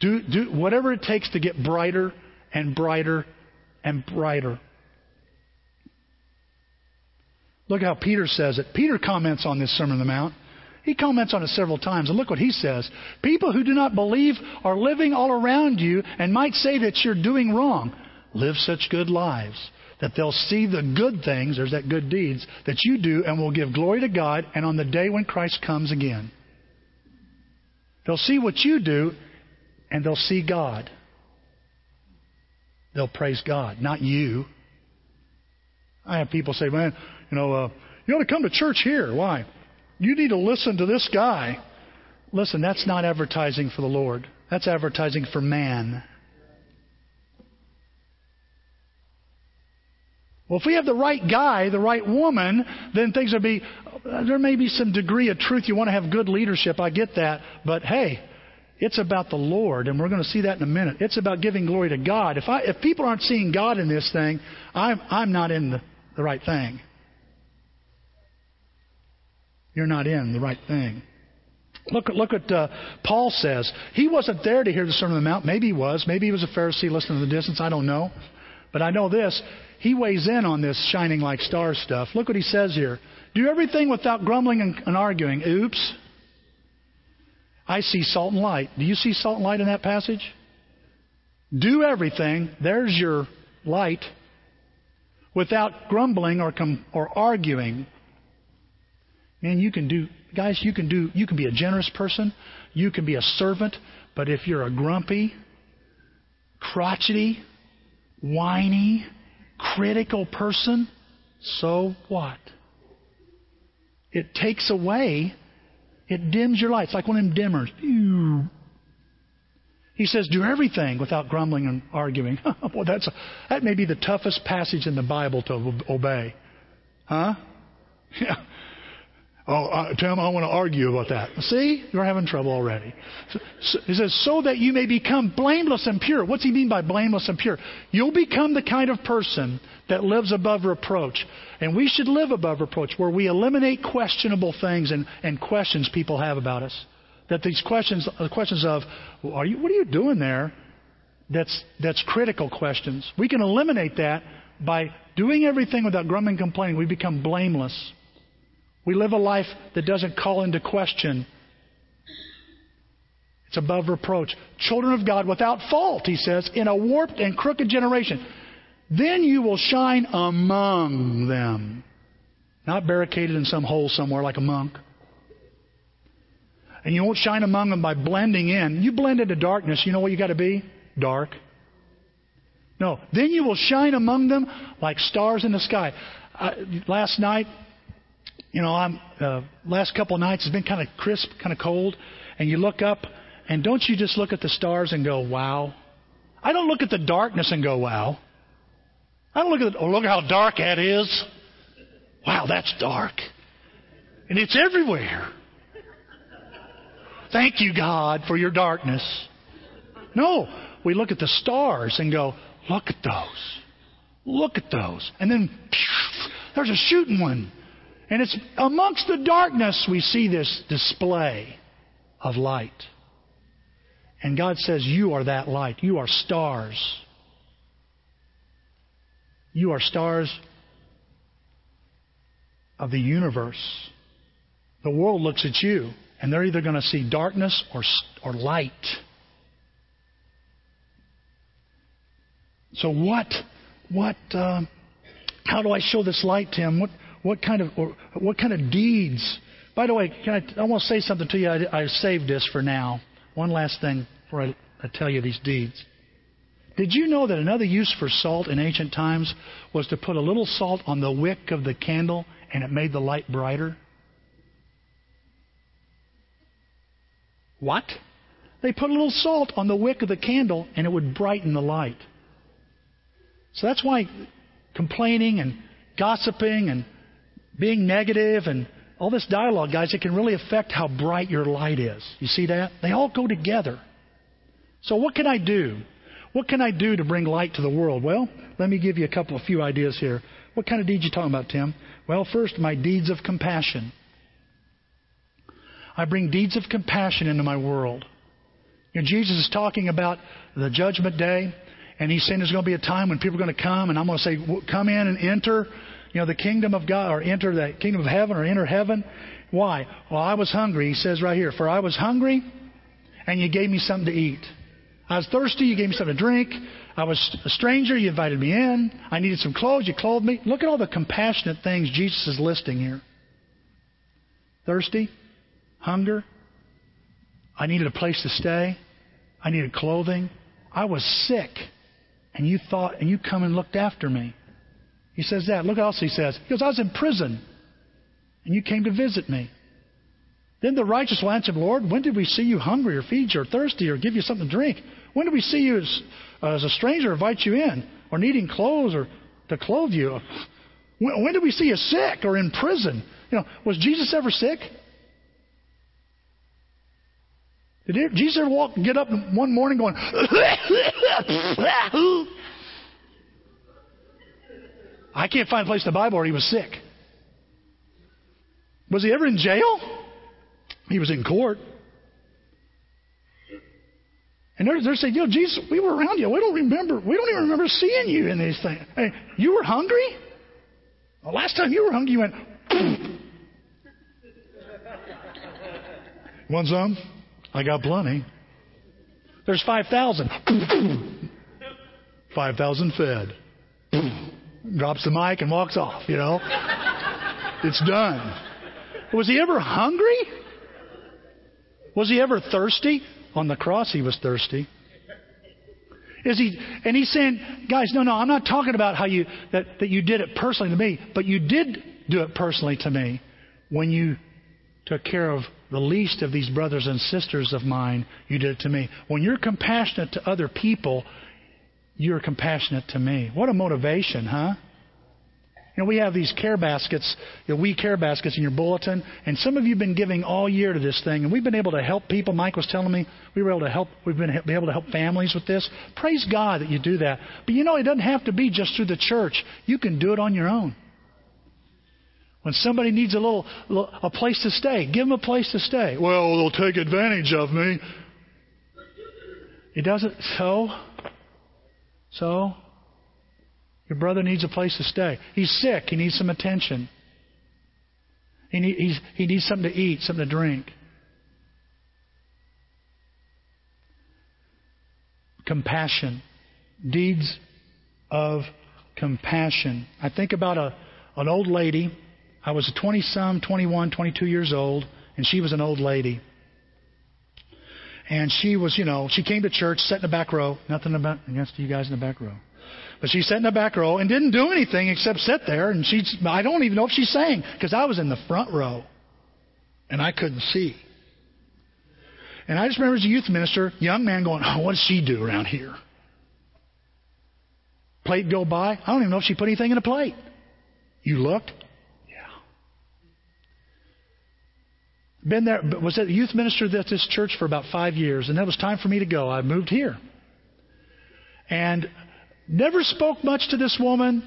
Do, do whatever it takes to get brighter and brighter and brighter. Look how Peter says it. Peter comments on this Sermon on the Mount. He comments on it several times, and look what he says. People who do not believe are living all around you and might say that you're doing wrong. Live such good lives that they'll see the good things, there's that good deeds, that you do and will give glory to God and on the day when Christ comes again. They'll see what you do and they'll see God. They'll praise God, not you. I have people say, man, you know, uh, you ought to come to church here. Why? You need to listen to this guy. Listen, that's not advertising for the Lord. That's advertising for man. Well, if we have the right guy, the right woman, then things will be, there may be some degree of truth. You want to have good leadership. I get that. But hey, it's about the Lord, and we're going to see that in a minute. It's about giving glory to God. If, I, if people aren't seeing God in this thing, I'm, I'm not in the, the right thing. You're not in the right thing. Look look at uh, Paul says he wasn't there to hear the Sermon on the Mount. Maybe he was. Maybe he was a Pharisee listening to the distance. I don't know. But I know this. He weighs in on this shining like stars stuff. Look what he says here. Do everything without grumbling and, and arguing. Oops. I see salt and light. Do you see salt and light in that passage? Do everything. There's your light. Without grumbling or com- or arguing. Man, you can do, guys, you can do, you can be a generous person. You can be a servant. But if you're a grumpy, crotchety, whiny, critical person, so what? It takes away, it dims your light. It's like one of them dimmers. He says, do everything without grumbling and arguing. [laughs] Boy, that's a, that may be the toughest passage in the Bible to obey. Huh? [laughs] Yeah. Oh, uh, Tim, I want to argue about that. See, you're having trouble already. So, so, he says, so that you may become blameless and pure. What's he mean by blameless and pure? You'll become the kind of person that lives above reproach. And we should live above reproach, where we eliminate questionable things and, and questions people have about us. That these questions, the questions of, well, are you, what are you doing there? That's, that's critical questions. We can eliminate that by doing everything without grumbling and complaining. We become blameless. We live a life that doesn't call into question. It's above reproach. Children of God without fault, he says, in a warped and crooked generation. Then you will shine among them. Not barricaded in some hole somewhere like a monk. And you won't shine among them by blending in. You blend into darkness, you know what you got to be? Dark. No. Then you will shine among them like stars in the sky. Last night, you know, I'm uh, last couple of nights has been kind of crisp, kind of cold, and you look up, and don't you just look at the stars and go, "Wow"? I don't look at the darkness and go, "Wow." I don't look at, oh, look how dark that is. Wow, that's dark, and it's everywhere. Thank you, God, for your darkness. No, we look at the stars and go, "Look at those." Look at those. And then phew, there's a shooting one. And it's amongst the darkness we see this display of light. And God says, You are that light. You are stars. You are stars of the universe. The world looks at you, and they're either going to see darkness or, or light. So, what, what, uh, how do I show this light, Tim? What, what kind of or what kind of deeds? By the way, can I, I want to say something to you. I, I saved this for now. One last thing before I, I tell you these deeds. Did you know that another use for salt in ancient times was to put a little salt on the wick of the candle and it made the light brighter? What? They put a little salt on the wick of the candle and it would brighten the light. So that's why complaining and gossiping and being negative and all this dialogue, guys, it can really affect how bright your light is. You see that? They all go together. So what can I do? What can I do to bring light to the world? Well, let me give you a couple of few ideas here. What kind of deeds you talking about, Tim? Well, first, my deeds of compassion. I bring deeds of compassion into my world. You know, Jesus is talking about the judgment day, and he's saying there's going to be a time when people are going to come, and I'm going to say, come in and enter you know, the kingdom of God, or enter the kingdom of heaven, or enter heaven. Why? Well, I was hungry. He says right here, for I was hungry, and you gave me something to eat. I was thirsty, you gave me something to drink. I was a stranger, you invited me in. I needed some clothes, you clothed me. Look at all the compassionate things Jesus is listing here. Thirsty, hunger. I needed a place to stay. I needed clothing. I was sick, and you thought, and you come and looked after me. He says that. Look what else he says. He goes, I was in prison, and you came to visit me. Then the righteous will answer, Lord, when did we see you hungry or feed you or thirsty or give you something to drink? When did we see you as, uh, as a stranger invite you in or needing clothes or to clothe you? When, when did we see you sick or in prison? You know, was Jesus ever sick? Did Jesus ever walk, get up one morning going, I can't find a place in the Bible where he was sick. Was he ever in jail? He was in court. And they're, they're saying, you know, Jesus, we were around you. We don't remember. We don't even remember seeing you in these things. Hey, you were hungry? The last time you were hungry, you went, Want some? I got plenty. There's 5,000. 5,000 fed drops the mic and walks off, you know. it's done. Was he ever hungry? Was he ever thirsty? On the cross, he was thirsty. Is he? And he's saying, guys, no, no, I'm not talking about how you that, that you did it personally to me, but you did do it personally to me when you took care of the least of these brothers and sisters of mine. You did it to me. When you're compassionate to other people, you're compassionate to me. What a motivation, huh? You know, we have these care baskets, know, we care baskets in your bulletin, and some of you have been giving all year to this thing, and we've been able to help people. Mike was telling me we were able to help. We've been able to help families with this. Praise God that you do that. But you know, it doesn't have to be just through the church. You can do it on your own. When somebody needs a little, a place to stay, give them a place to stay. Well, they'll take advantage of me. It doesn't. So, so your brother needs a place to stay. He's sick. He needs some attention. He, need, he needs something to eat, something to drink. Compassion. Deeds of compassion. I think about a, an old lady. I was 20 some, 21, 22 years old, and she was an old lady. And she was, you know, she came to church, sat in the back row. Nothing about against you guys in the back row. But she sat in the back row and didn't do anything except sit there. And she, I don't even know if she sang because I was in the front row and I couldn't see. And I just remember as a youth minister, young man going, oh, what does she do around here? Plate go by. I don't even know if she put anything in a plate. You looked? Yeah. Been there, was a youth minister at this church for about five years, and it was time for me to go. I moved here. And Never spoke much to this woman.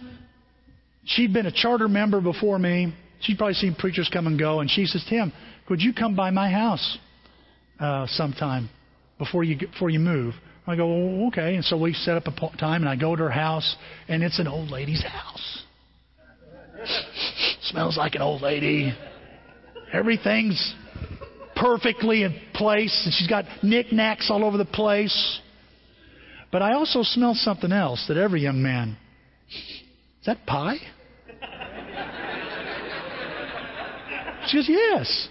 She'd been a charter member before me. She'd probably seen preachers come and go. And she says, Tim, could you come by my house uh, sometime before you, before you move? I go, well, okay. And so we set up a time, and I go to her house, and it's an old lady's house. [laughs] Smells like an old lady. Everything's perfectly in place, and she's got knickknacks all over the place. But I also smell something else that every young man. Is that pie? She goes, Yes.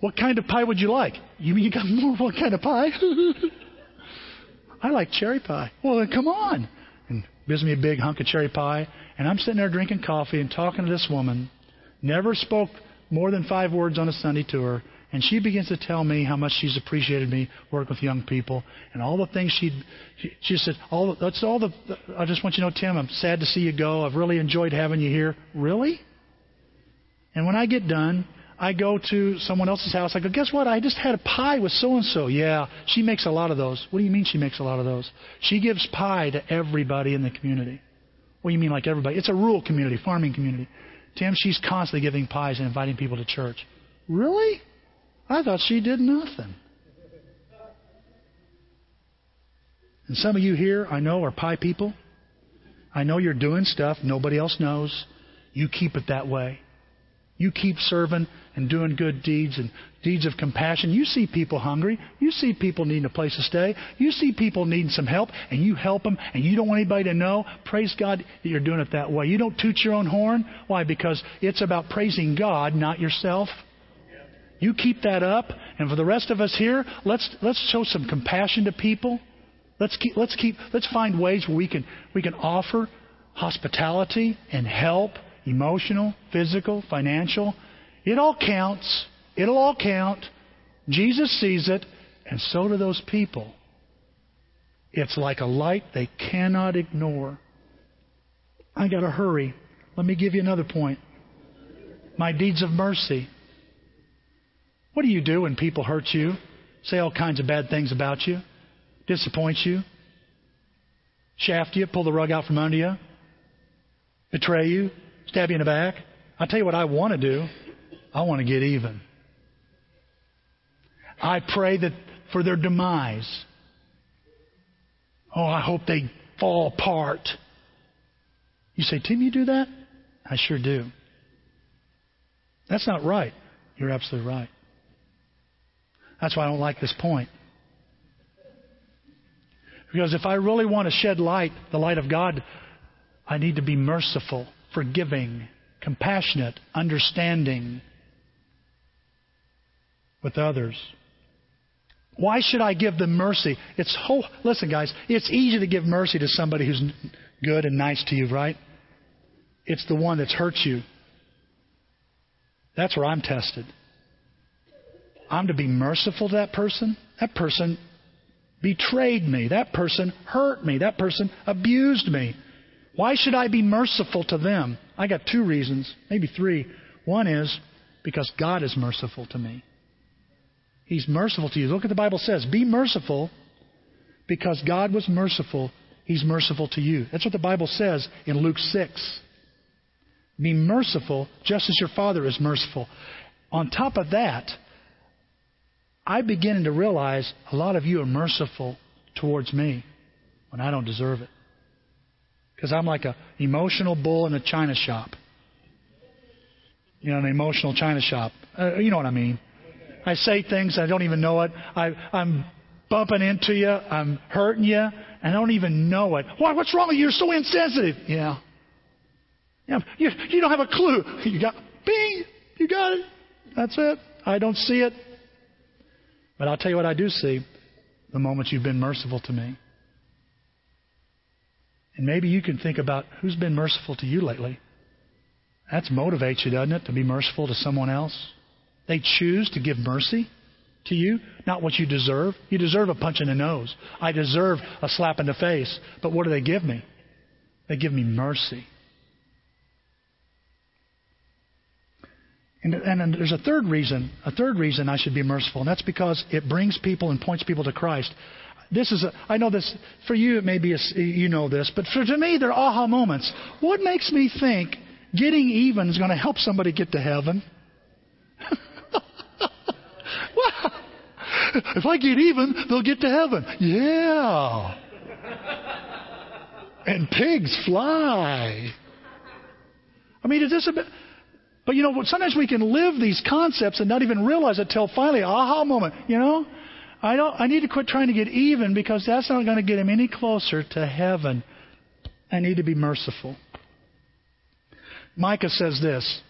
What kind of pie would you like? You mean you got more? What kind of pie? [laughs] I like cherry pie. Well, then come on. And gives me a big hunk of cherry pie. And I'm sitting there drinking coffee and talking to this woman. Never spoke more than five words on a Sunday to her. And she begins to tell me how much she's appreciated me working with young people and all the things she'd, she, she said, all that's all the, I just want you to know, Tim, I'm sad to see you go. I've really enjoyed having you here. Really? And when I get done, I go to someone else's house. I go, guess what? I just had a pie with so and so. Yeah, she makes a lot of those. What do you mean she makes a lot of those? She gives pie to everybody in the community. What do you mean, like everybody? It's a rural community, farming community. Tim, she's constantly giving pies and inviting people to church. Really? I thought she did nothing. And some of you here, I know, are pie people. I know you're doing stuff nobody else knows. You keep it that way. You keep serving and doing good deeds and deeds of compassion. You see people hungry. You see people needing a place to stay. You see people needing some help, and you help them, and you don't want anybody to know. Praise God that you're doing it that way. You don't toot your own horn. Why? Because it's about praising God, not yourself. You keep that up, and for the rest of us here, let's let's show some compassion to people. Let's keep let's keep let's find ways where we can we can offer hospitality and help, emotional, physical, financial. It all counts. It'll all count. Jesus sees it, and so do those people. It's like a light they cannot ignore. I got to hurry. Let me give you another point. My deeds of mercy. What do you do when people hurt you, say all kinds of bad things about you, disappoint you, shaft you, pull the rug out from under you, betray you, stab you in the back? I'll tell you what I want to do. I want to get even. I pray that for their demise. Oh, I hope they fall apart. You say, Tim, you do that? I sure do. That's not right. You're absolutely right. That's why I don't like this point. Because if I really want to shed light, the light of God, I need to be merciful, forgiving, compassionate, understanding with others. Why should I give them mercy? It's whole, listen, guys. It's easy to give mercy to somebody who's good and nice to you, right? It's the one that's hurt you. That's where I'm tested. I'm to be merciful to that person. That person betrayed me. That person hurt me. That person abused me. Why should I be merciful to them? I got two reasons, maybe three. One is because God is merciful to me. He's merciful to you. Look what the Bible says. Be merciful because God was merciful. He's merciful to you. That's what the Bible says in Luke 6. Be merciful just as your Father is merciful. On top of that, I'm beginning to realize a lot of you are merciful towards me when I don't deserve it. Because I'm like an emotional bull in a china shop. You know, an emotional china shop. Uh, you know what I mean. I say things I don't even know it. I, I'm bumping into you. I'm hurting you. And I don't even know it. Why? What's wrong with you? You're so insensitive. Yeah. Yeah. You, you don't have a clue. [laughs] You got, bing, you got it. That's it. I don't see it. But I'll tell you what I do see the moment you've been merciful to me. And maybe you can think about who's been merciful to you lately. That motivates you, doesn't it, to be merciful to someone else? They choose to give mercy to you, not what you deserve. You deserve a punch in the nose. I deserve a slap in the face. But what do they give me? They give me mercy. And, and there's a third reason, a third reason I should be merciful, and that's because it brings people and points people to Christ. This is, a, I know this, for you it may be, a, you know this, but for to me they're aha moments. What makes me think getting even is going to help somebody get to heaven? [laughs] if I get even, they'll get to heaven. Yeah. and pigs fly. I mean, is this a bit. But you know, sometimes we can live these concepts and not even realize it till finally, aha moment. You know, I don't. I need to quit trying to get even because that's not going to get him any closer to heaven. I need to be merciful. Micah says this.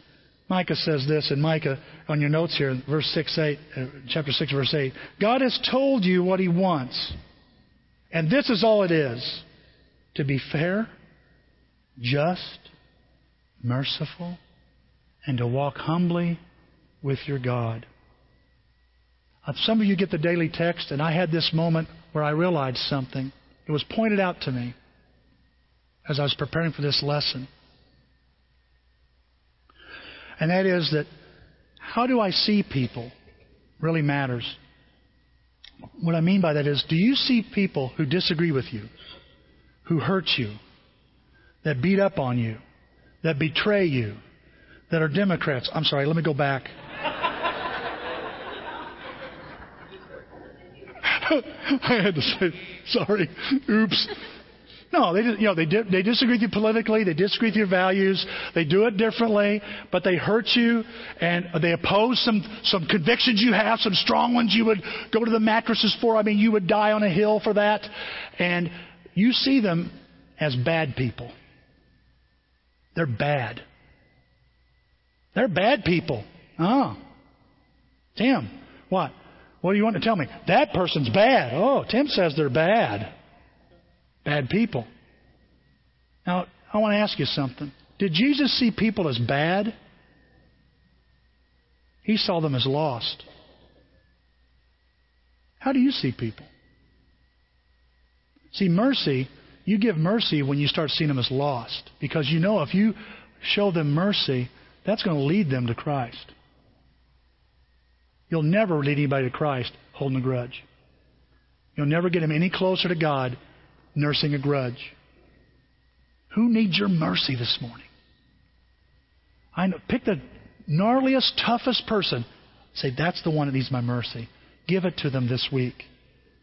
Micah says this in Micah on your notes here, verse six, eight, uh, chapter six, verse eight. God has told you what He wants, and this is all it is: to be fair, just, merciful and to walk humbly with your God. Uh, some of you get the daily text, and I had this moment where I realized something. It was pointed out to me as I was preparing for this lesson. And that is that how do I see people really matters. What I mean by that is, do you see people who disagree with you, who hurt you, that beat up on you, that betray you, that are Democrats. I'm sorry, let me go back. [laughs] I had to say, sorry, oops. No, they you know they they disagree with you politically. They disagree with your values. They do it differently, but they hurt you and they oppose some some convictions you have, some strong ones you would go to the mattresses for. I mean, you would die on a hill for that, and you see them as bad people. They're bad. They're bad people. Oh. Tim, what? What do you want to tell me? That person's bad. Oh, Tim says they're bad. Bad people. Now, I want to ask you something. Did Jesus see people as bad? He saw them as lost. How do you see people? See, mercy, you give mercy when you start seeing them as lost. Because you know if you show them mercy, that's going to lead them to Christ. You'll never lead anybody to Christ holding a grudge. You'll never get them any closer to God nursing a grudge. Who needs your mercy this morning? I know, pick the gnarliest, toughest person. Say, that's the one that needs my mercy. Give it to them this week.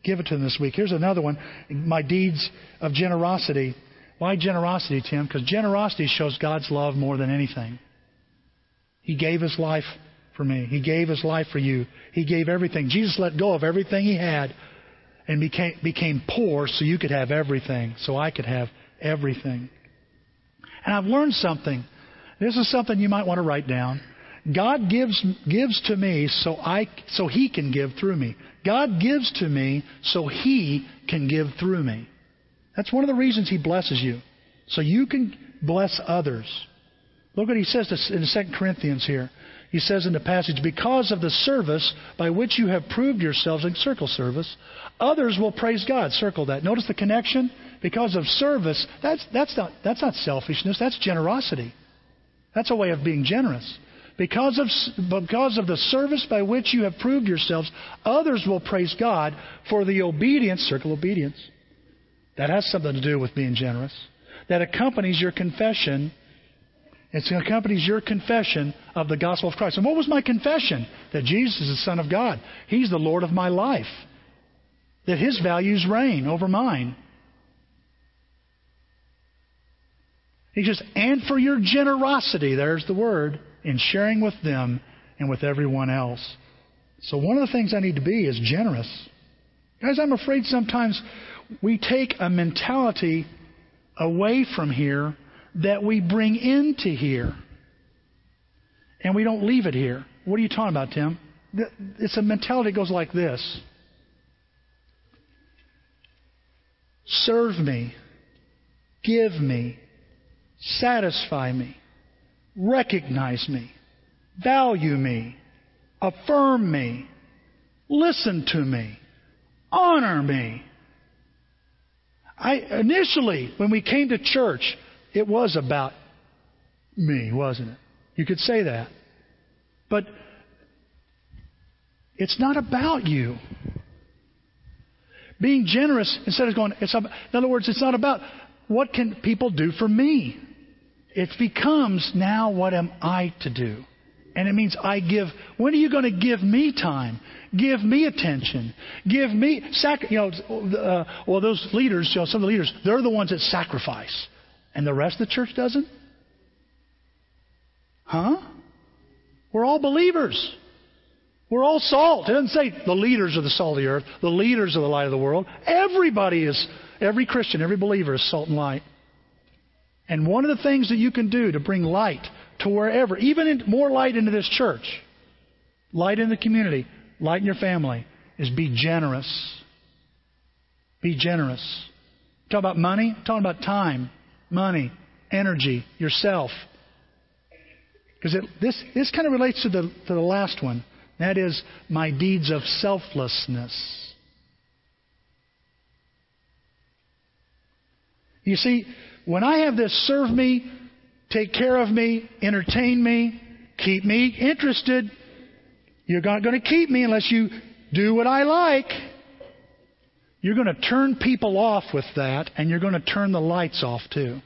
Give it to them this week. Here's another one. My deeds of generosity. Why generosity, Tim? Because generosity shows God's love more than anything. He gave his life for me. He gave his life for you. He gave everything. Jesus let go of everything he had and became, became poor so you could have everything, so I could have everything. And I've learned something. This is something you might want to write down. God gives, gives to me so, I, so He can give through me. God gives to me so He can give through me. That's one of the reasons He blesses you. So you can bless others. Look what he says in 2 Corinthians here. He says in the passage, Because of the service by which you have proved yourselves in circle service, others will praise God. Circle that. Notice the connection? Because of service, that's, that's, not, that's not selfishness, that's generosity. That's a way of being generous. Because of, because of the service by which you have proved yourselves, others will praise God for the obedience, circle obedience. That has something to do with being generous. That accompanies your confession. It accompanies your confession of the gospel of Christ. And what was my confession? That Jesus is the Son of God. He's the Lord of my life. That His values reign over mine. He says, and for your generosity, there's the word, in sharing with them and with everyone else. So one of the things I need to be is generous. Guys, I'm afraid sometimes we take a mentality away from here that we bring into here. And we don't leave it here. What are you talking about, Tim? It's a mentality that goes like this Serve me, give me, satisfy me, recognize me, value me, affirm me, listen to me, honor me. I initially when we came to church, it was about me, wasn't it? You could say that. But it's not about you. Being generous instead of going, it's about, in other words, it's not about what can people do for me. It becomes now what am I to do? And it means I give. When are you going to give me time? Give me attention. Give me sac. You know, uh, well, those leaders, you know, some of the leaders, they're the ones that sacrifice, and the rest of the church doesn't. Huh? We're all believers. We're all salt. It doesn't say the leaders are the salt of the earth, the leaders are the light of the world. Everybody is, every Christian, every believer is salt and light. And one of the things that you can do to bring light to wherever, even in, more light into this church, light in the community, light in your family, is be generous. Be generous. Talk about money, talking about time, money, energy, yourself. Because this, this kind of relates to the, to the last one. That is my deeds of selflessness. You see, when I have this serve me, take care of me, entertain me, keep me interested, you're not going to keep me unless you do what I like. You're going to turn people off with that, and you're going to turn the lights off too.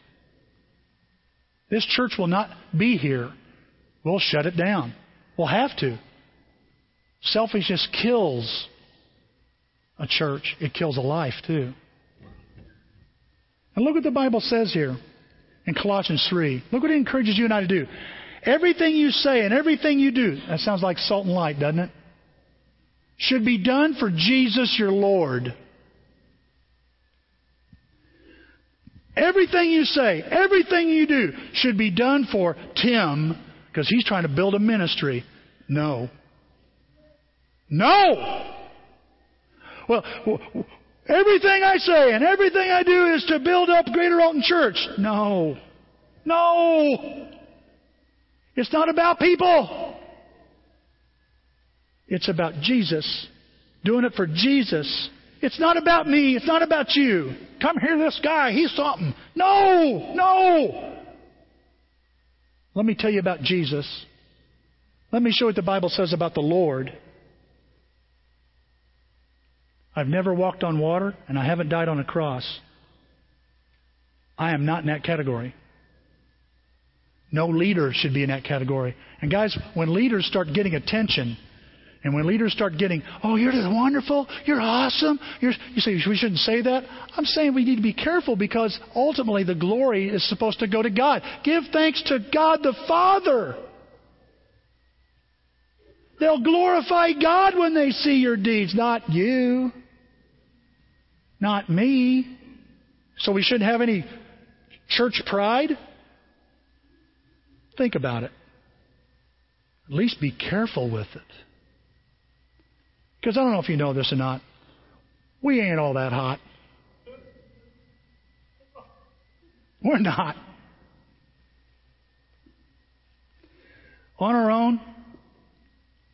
This church will not be here. We'll shut it down. We'll have to. Selfishness kills a church, it kills a life too. And look what the Bible says here in Colossians 3. Look what it encourages you and I to do. Everything you say and everything you do, that sounds like salt and light, doesn't it? Should be done for Jesus your Lord. Everything you say, everything you do should be done for Tim because he's trying to build a ministry. No. No! Well, Everything I say and everything I do is to build up Greater Alton Church. No. No. It's not about people. It's about Jesus. Doing it for Jesus. It's not about me. It's not about you. Come hear this guy. He's something. No. No. Let me tell you about Jesus. Let me show you what the Bible says about the Lord. I've never walked on water, and I haven't died on a cross. I am not in that category. No leader should be in that category. And guys, when leaders start getting attention, and when leaders start getting, oh, you're just wonderful, you're awesome, you're, you say we shouldn't say that. I'm saying we need to be careful because ultimately the glory is supposed to go to God. Give thanks to God the Father. They'll glorify God when they see your deeds, not you not me. So we shouldn't have any church pride? Think about it. At least be careful with it. Because I don't know if you know this or not. We ain't all that hot. We're not. On our own,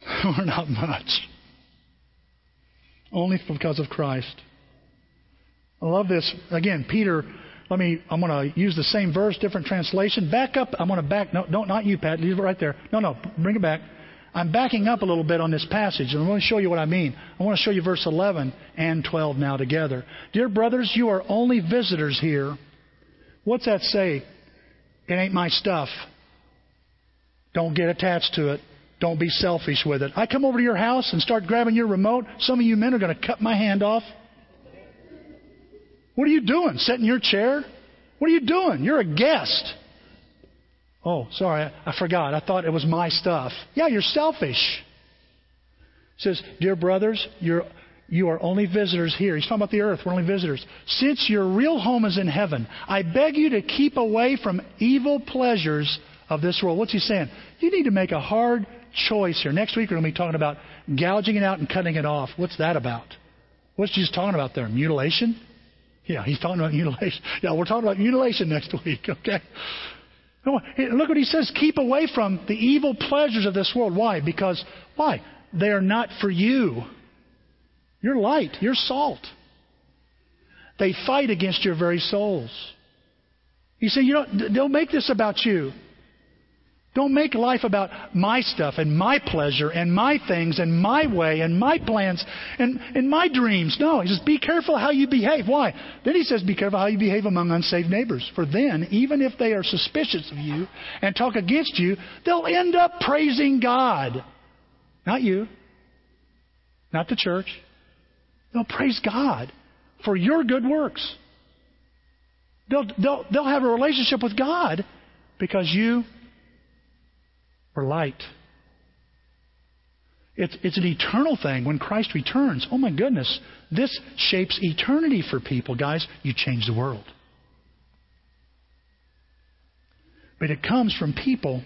[laughs] we're not much. Only because of Christ. I love this. Again, Peter let me, I'm going to use the same verse, different translation. Back up. I'm going to back, no, no, not you, Pat. Leave it right there. No, no, bring it back. I'm backing up a little bit on this passage, and I want to show you what I mean. I want to show you verse 11 and 12 now together. Dear brothers, you are only visitors here. What's that say? It ain't my stuff. Don't get attached to it. Don't be selfish with it. I come over to your house and start grabbing your remote. Some of you men are going to cut my hand off. What are you doing? Sitting in your chair? What are you doing? You're a guest. Oh, sorry, I forgot. I thought it was my stuff. Yeah, you're selfish. It says, Dear brothers, you're, you are only visitors here. He's talking about the earth. We're only visitors. Since your real home is in heaven, I beg you to keep away from evil pleasures of this world. What's he saying? You need to make a hard choice here. Next week we're going to be talking about gouging it out and cutting it off. What's that about? What's Jesus talking about there? Mutilation? Yeah, he's talking about [laughs] mutilation. Yeah, we're talking about mutilation next week, okay? Look what he says keep away from the evil pleasures of this world. Why? Because, why? They are not for you. You're light, you're salt. They fight against your very souls. You say, you don't, don't make this about you. Don't make life about my stuff and my pleasure and my things and my way and my plans and, and my dreams. No, says, be careful how you behave. Why? Then he says, be careful how you behave among unsaved neighbors. For then, even if they are suspicious of you and talk against you, they'll end up praising God. Not you, not the church. They'll praise God for your good works. They'll, they'll, they'll have a relationship with God because you or light. It's, it's an eternal thing when Christ returns. Oh my goodness, this shapes eternity for people. Guys, you change the world. But it comes from people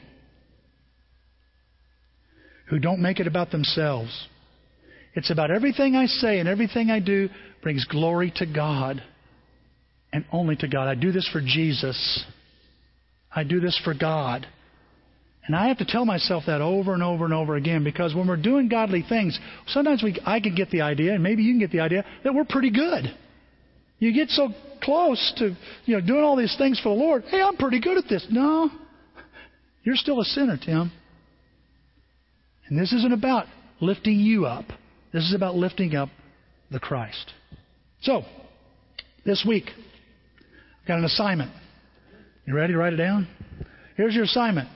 who don't make it about themselves. It's about everything I say and everything I do brings glory to God and only to God. I do this for Jesus. I do this for God. And I have to tell myself that over and over and over again because when we're doing godly things, sometimes we, I can get the idea, and maybe you can get the idea, that we're pretty good. You get so close to you know doing all these things for the Lord. Hey, I'm pretty good at this. No, you're still a sinner, Tim. And this isn't about lifting you up. This is about lifting up the Christ. So, this week, I've got an assignment. You ready to write it down? Here's your assignment.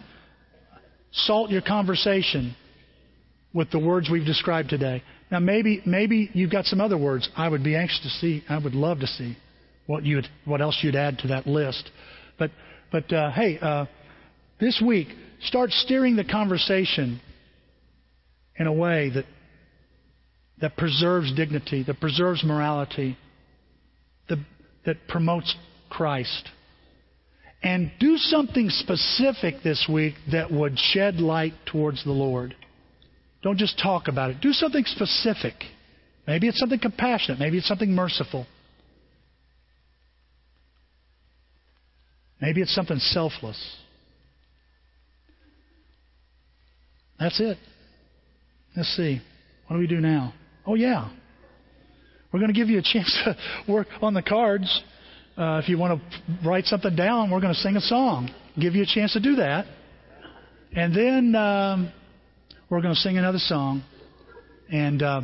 Salt your conversation with the words we've described today. Now, maybe maybe you've got some other words. I would be anxious to see. I would love to see what you'd, what else you'd add to that list. But but uh, hey, uh, this week start steering the conversation in a way that that preserves dignity, that preserves morality, that, that promotes Christ and do something specific this week that would shed light towards the Lord. Don't just talk about it. Do something specific. Maybe it's something compassionate. Maybe it's something merciful. Maybe it's something selfless. That's it. Let's see. What do we do now? Oh, yeah. We're going to give you a chance [laughs] to work on the cards. Uh, if you want to write something down, we're going to sing a song. Give you a chance to do that. And then um, we're going to sing another song and uh,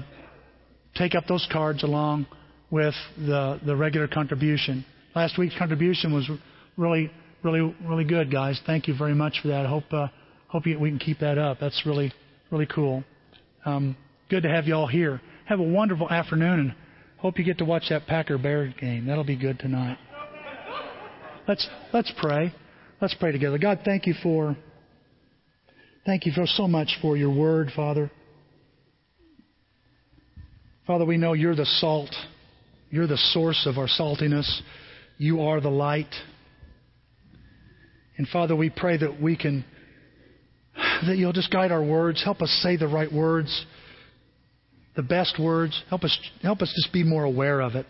take up those cards along with the, the regular contribution. Last week's contribution was really, really, really good, guys. Thank you very much for that. I hope, uh, hope you, we can keep that up. That's really, really cool. Um, good to have you all here. Have a wonderful afternoon Hope you get to watch that Packer Bear game. That'll be good tonight. Let's let's pray. Let's pray together. God, thank you for thank you for so much for your word, Father. Father, we know you're the salt. You're the source of our saltiness. You are the light. And Father, we pray that we can that you'll just guide our words, help us say the right words the best words. Help us, help us just be more aware of it.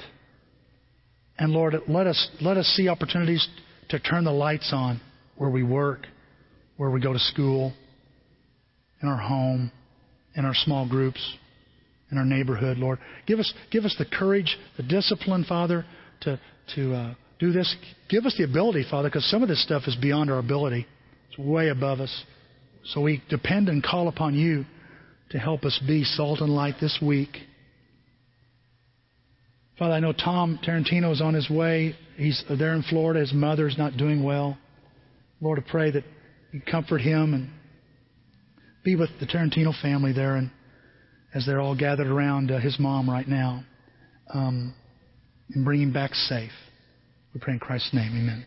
And Lord, let us, let us see opportunities to turn the lights on where we work, where we go to school, in our home, in our small groups, in our neighborhood, Lord. Give us, give us the courage, the discipline, Father, to, to, uh, do this. Give us the ability, Father, because some of this stuff is beyond our ability. It's way above us. So we depend and call upon you to help us be salt and light this week. Father, I know Tom Tarantino is on his way. He's there in Florida. His mother's not doing well. Lord, I pray that you comfort him and be with the Tarantino family there and as they're all gathered around uh, his mom right now um, and bring him back safe. We pray in Christ's name. Amen.